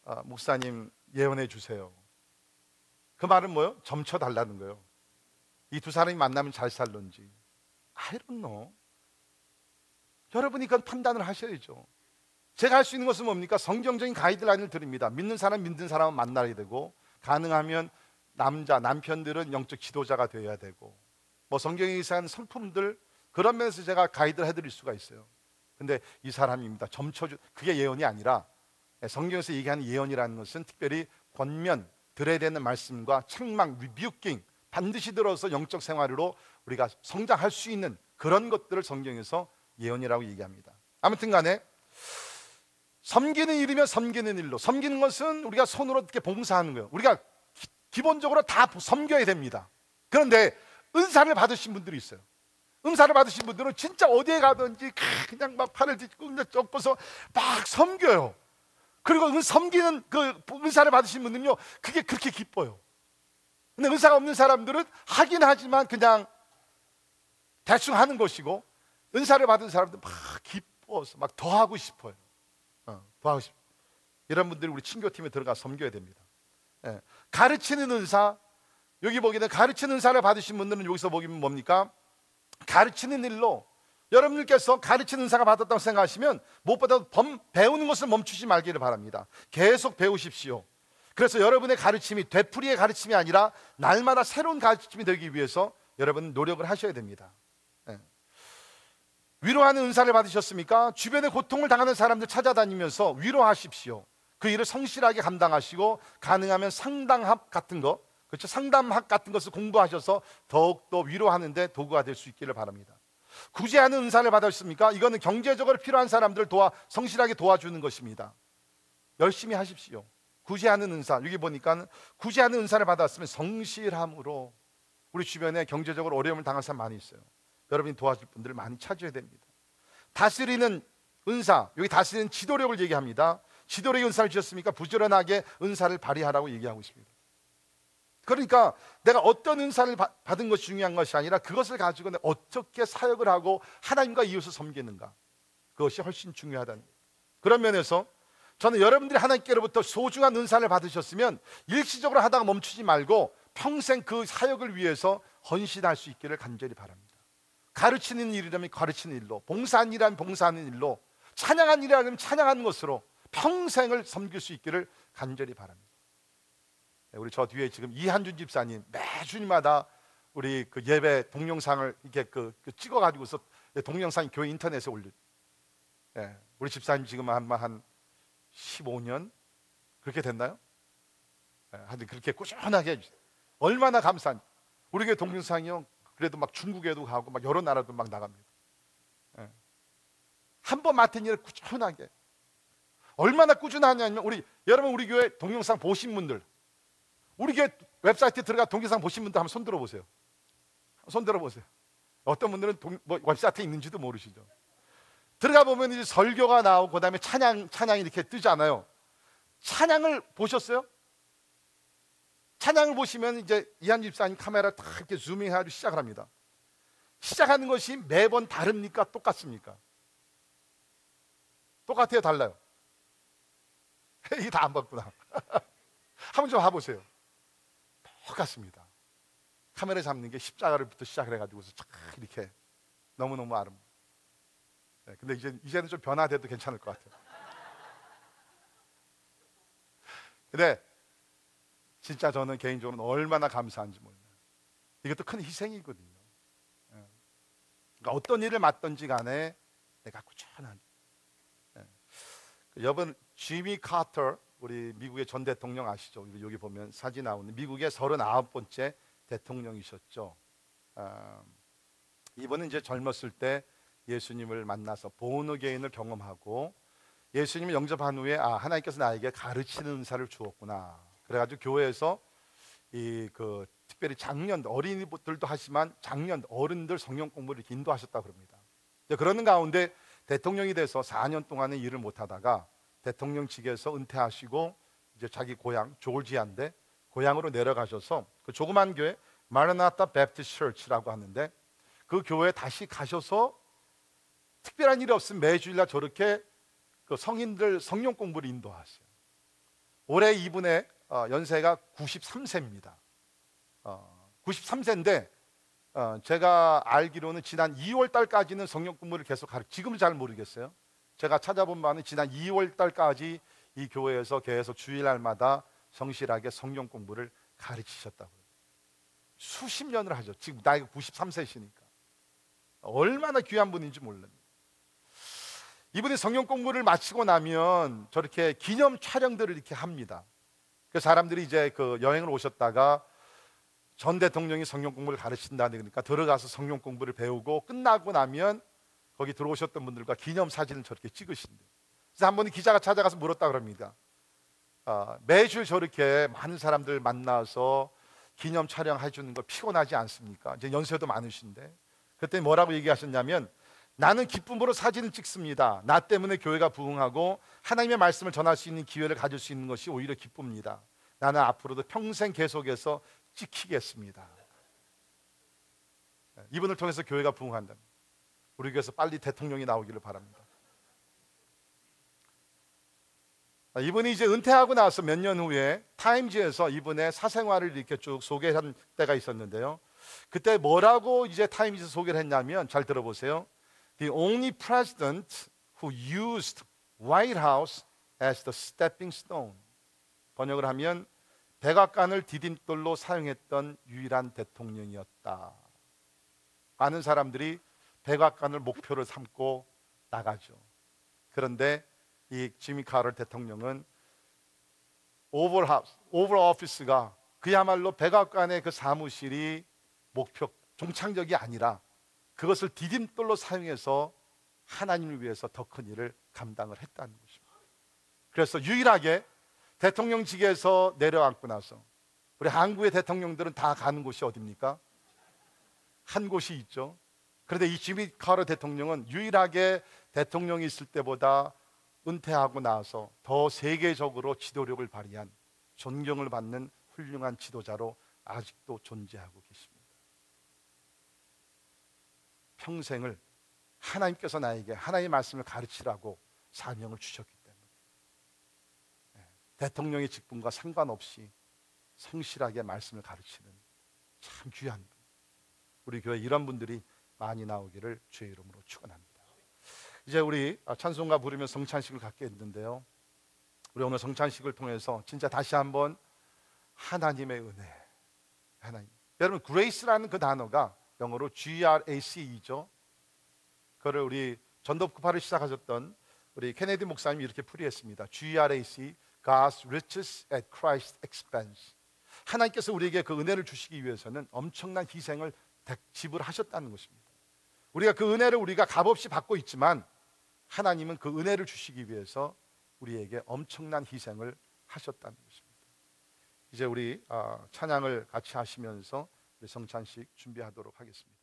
어, 목사님 예언해 주세요. 그 말은 뭐요? 점쳐 달라는 거예요. 이 두 사람이 만나면 잘 살런지. I don't know. 여러분이 그건 판단을 하셔야죠. 제가 할 수 있는 것은 뭡니까? 성경적인 가이드라인을 드립니다. 믿는 사람, 믿는 사람은 만나야 되고, 가능하면 남자, 남편들은 영적 지도자가 되어야 되고, 뭐 성경에 의한 성품들 그런 면에서 제가 가이드를 해드릴 수가 있어요. 근데 이 사람입니다. 점쳐주 그게 예언이 아니라 성경에서 얘기하는 예언이라는 것은 특별히 권면 들어야 되는 말씀과 책망, 리뷰킹 반드시 들어서 영적 생활으로 우리가 성장할 수 있는 그런 것들을 성경에서 예언이라고 얘기합니다. 아무튼 간에 섬기는 일이면 섬기는 일로 섬기는 것은 우리가 손으로 이렇게 봉사하는 거예요. 우리가 기, 본적으로다 섬겨야 됩니다. 그런데 은사를 받으신 분들이 있어요. 은사를 받으신 분들은 진짜 어디에 가든지 그냥 막 팔을 딛고 뻗어서 막 섬겨요. 그리고 그 섬기는 그 은사를 받으신 분들은요, 그게 그렇게 기뻐요. 근데 은사가 없는 사람들은 하긴 하지만 그냥 대충 하는 것이고, 은사를 받은 사람들은 막 기뻐서 막 더 하고 싶어요. 어, 더 하고 싶. 이런 분들이 우리 친교팀에 들어가 섬겨야 됩니다. 예. 가르치는 은사, 여기 보기에는 가르치는 은사를 받으신 분들은 여기서 보기면 뭡니까? 가르치는 일로 여러분들께서 가르치는 은사가 받았다고 생각하시면 무엇보다 범, 배우는 것을 멈추지 말기를 바랍니다. 계속 배우십시오. 그래서 여러분의 가르침이 되풀이의 가르침이 아니라 날마다 새로운 가르침이 되기 위해서 여러분 노력을 하셔야 됩니다. 네. 위로하는 은사를 받으셨습니까? 주변에 고통을 당하는 사람들 찾아다니면서 위로하십시오. 그 일을 성실하게 감당하시고 가능하면 상당합 같은 거, 그렇죠? 상담학 같은 것을 공부하셔서 더욱더 위로하는데 도구가 될 수 있기를 바랍니다. 구제하는 은사를 받았습니까? 이거는 경제적으로 필요한 사람들을 도와 성실하게 도와주는 것입니다. 열심히 하십시오. 구제하는 은사 여기 보니까 구제하는 은사를 받았으면 성실함으로 우리 주변에 경제적으로 어려움을 당한 사람 많이 있어요. 여러분이 도와줄 분들을 많이 찾아야 됩니다. 다스리는 은사 여기 다스리는 지도력을 얘기합니다. 지도력의 은사를 주셨습니까? 부지런하게 은사를 발휘하라고 얘기하고 있습니다. 그러니까 내가 어떤 은사를 받은 것이 중요한 것이 아니라 그것을 가지고 내가 어떻게 사역을 하고 하나님과 이웃을 섬기는가 그것이 훨씬 중요하다는 거예요. 그런 면에서 저는 여러분들이 하나님께로부터 소중한 은사를 받으셨으면 일시적으로 하다가 멈추지 말고 평생 그 사역을 위해서 헌신할 수 있기를 간절히 바랍니다. 가르치는 일이라면 가르치는 일로, 봉사한 일이라면 봉사하는 일로, 찬양한 일이라면 찬양하는 것으로 평생을 섬길 수 있기를 간절히 바랍니다. 네, 우리 저 뒤에 지금 이한준 집사님 매주마다 우리 그 예배 동영상을 이렇게 그, 그 찍어 가지고서 동영상 교회 인터넷에 올려. 예, 우리 집사님 지금 한한 15년 그렇게 됐나요? 예, 하여튼 그렇게 꾸준하게 해주세요. 얼마나 감사한. 우리 교회 동영상이요. 그래도 막 중국에도 가고 막 여러 나라도 막 나갑니다. 예. 한번 맡은 일을 꾸준하게. 얼마나 꾸준하냐면 우리 여러분 우리 교회 동영상 보신 분들 우리 교회 웹사이트에 들어가 동영상 보신 분들 한번 손 들어 보세요. 손 들어 보세요. 어떤 분들은 동, 뭐 웹사이트에 있는지도 모르시죠. 들어가 보면 이제 설교가 나오고 그다음에 찬양 찬양이 이렇게 뜨잖아요. 찬양을 보셨어요? 찬양을 보시면 이제 이한 집사님 카메라 딱 이렇게 즈밍하고 시작을 합니다. 시작하는 것이 매번 다릅니까? 똑같습니까? 똑같아요, 달라요. 이게 다 안 봤구나. 한번 좀 봐보세요. 똑같습니다. 카메라 잡는 게 십자가를부터 시작을 해가지고서 쫙 이렇게 너무너무 아름. 네, 근데 이제, 이제는 좀 변화돼도 괜찮을 것 같아요. 근데 진짜 저는 개인적으로 얼마나 감사한지 몰라요. 이것도 큰 희생이거든요. 네. 그러니까 어떤 일을 맡든지 간에 내가 꾸준한 여러분 지미 카터 우리 미국의 전 대통령 아시죠? 여기 보면 사진 나오는 미국의 39번째 대통령이셨죠. 아, 이번은 이제 젊었을 때 예수님을 만나서 보너게인을 경험하고 예수님을 영접한 후에 아 하나님께서 나에게 가르치는 은사를 주었구나. 그래가지고 교회에서 이 그 특별히 작년 어린이들도 하지만 장년 어른들 성경 공부를 인도하셨다 그럽니다. 그러는 가운데 대통령이 돼서 4년 동안은 일을 못하다가 대통령직에서 은퇴하시고 이제 자기 고향 조지아인데 고향으로 내려가셔서 그 조그만 교회 Maranatha Baptist Church라고 하는데 그 교회에 다시 가셔서 특별한 일이 없으면 매주일날 저렇게 그 성인들 성경 공부를 인도하세요. 올해 이분의 어, 연세가 93세입니다. 어, 93세인데 어, 제가 알기로는 지난 2월 달까지는 성령 공부를 계속 가르. 지금은 잘 모르겠어요. 제가 찾아본 바는 지난 2월 달까지 이 교회에서 계속 주일날마다 성실하게 성경 공부를 가르치셨다고요. 수십 년을 하죠. 지금 나이가 93세시니까. 얼마나 귀한 분인지 몰라요. 이분이 성경 공부를 마치고 나면 저렇게 기념 촬영들을 이렇게 합니다. 그 사람들이 이제 그 여행을 오셨다가 전 대통령이 성경 공부를 가르친다니 그러니까 들어가서 성경 공부를 배우고 끝나고 나면 거기 들어오셨던 분들과 기념 사진을 저렇게 찍으신대. 그래서 한 번은 기자가 찾아가서 물었다 그럽니다. 어, 매주 저렇게 많은 사람들 만나서 기념 촬영해 주는 거 피곤하지 않습니까? 이제 연세도 많으신데 그때 뭐라고 얘기하셨냐면 나는 기쁨으로 사진을 찍습니다. 나 때문에 교회가 부흥하고 하나님의 말씀을 전할 수 있는 기회를 가질 수 있는 것이 오히려 기쁩니다. 나는 앞으로도 평생 계속해서 찍히겠습니다. 이분을 통해서 교회가 부흥한다. 우리 교회에서 빨리 대통령이 나오기를 바랍니다. 이분이 이제 은퇴하고 나서 몇 년 후에 타임즈에서 이분의 사생활을 이렇게 쭉 소개한 때가 있었는데요. 그때 뭐라고 이제 타임즈 소개를 했냐면 잘 들어보세요. The only president who used White House as the stepping stone. 번역을 하면 백악관을 디딤돌로 사용했던 유일한 대통령이었다. 많은 사람들이 백악관을 목표로 삼고 나가죠. 그런데 이 지미 카터 대통령은 Oval House, Oval Office가 그야말로 백악관의 그 사무실이 목표 종착역이 아니라 그것을 디딤돌로 사용해서 하나님을 위해서 더 큰 일을 감당을 했다는 것입니다. 그래서 유일하게 대통령직에서 내려앉고 나서 우리 한국의 대통령들은 다 가는 곳이 어딥니까? 한 곳이 있죠. 그런데 이 지미 카러 대통령은 유일하게 대통령이 있을 때보다 은퇴하고 나서 더 세계적으로 지도력을 발휘한 존경을 받는 훌륭한 지도자로 아직도 존재하고 계십니다. 평생을 하나님께서 나에게 하나님의 말씀을 가르치라고 사명을 주셨기 대통령의 직분과 상관없이 성실하게 말씀을 가르치는 참 귀한 분. 우리 교회 이런 분들이 많이 나오기를 주의 이름으로 축원합니다. 이제 우리 찬송가 부르며 성찬식을 갖게 했는데요. 우리 오늘 성찬식을 통해서 진짜 다시 한번 하나님의 은혜, 하나님. 여러분 grace라는 그 단어가 영어로 G-R-A-C이죠. 그를 우리 전도급파를 시작하셨던 우리 케네디 목사님이 이렇게 풀이했습니다. G-R-A-C God's riches at Christ's expense. 하나님께서 우리에게 그 은혜를 주시기 위해서는 엄청난 희생을 지불하셨다는 것입니다. 우리가 그 은혜를 우리가 값없이 받고 있지만 하나님은 그 은혜를 주시기 위해서 우리에게 엄청난 희생을 하셨다는 것입니다. 이제 우리 아, 찬양을 같이 하시면서 성찬식 준비하도록 하겠습니다.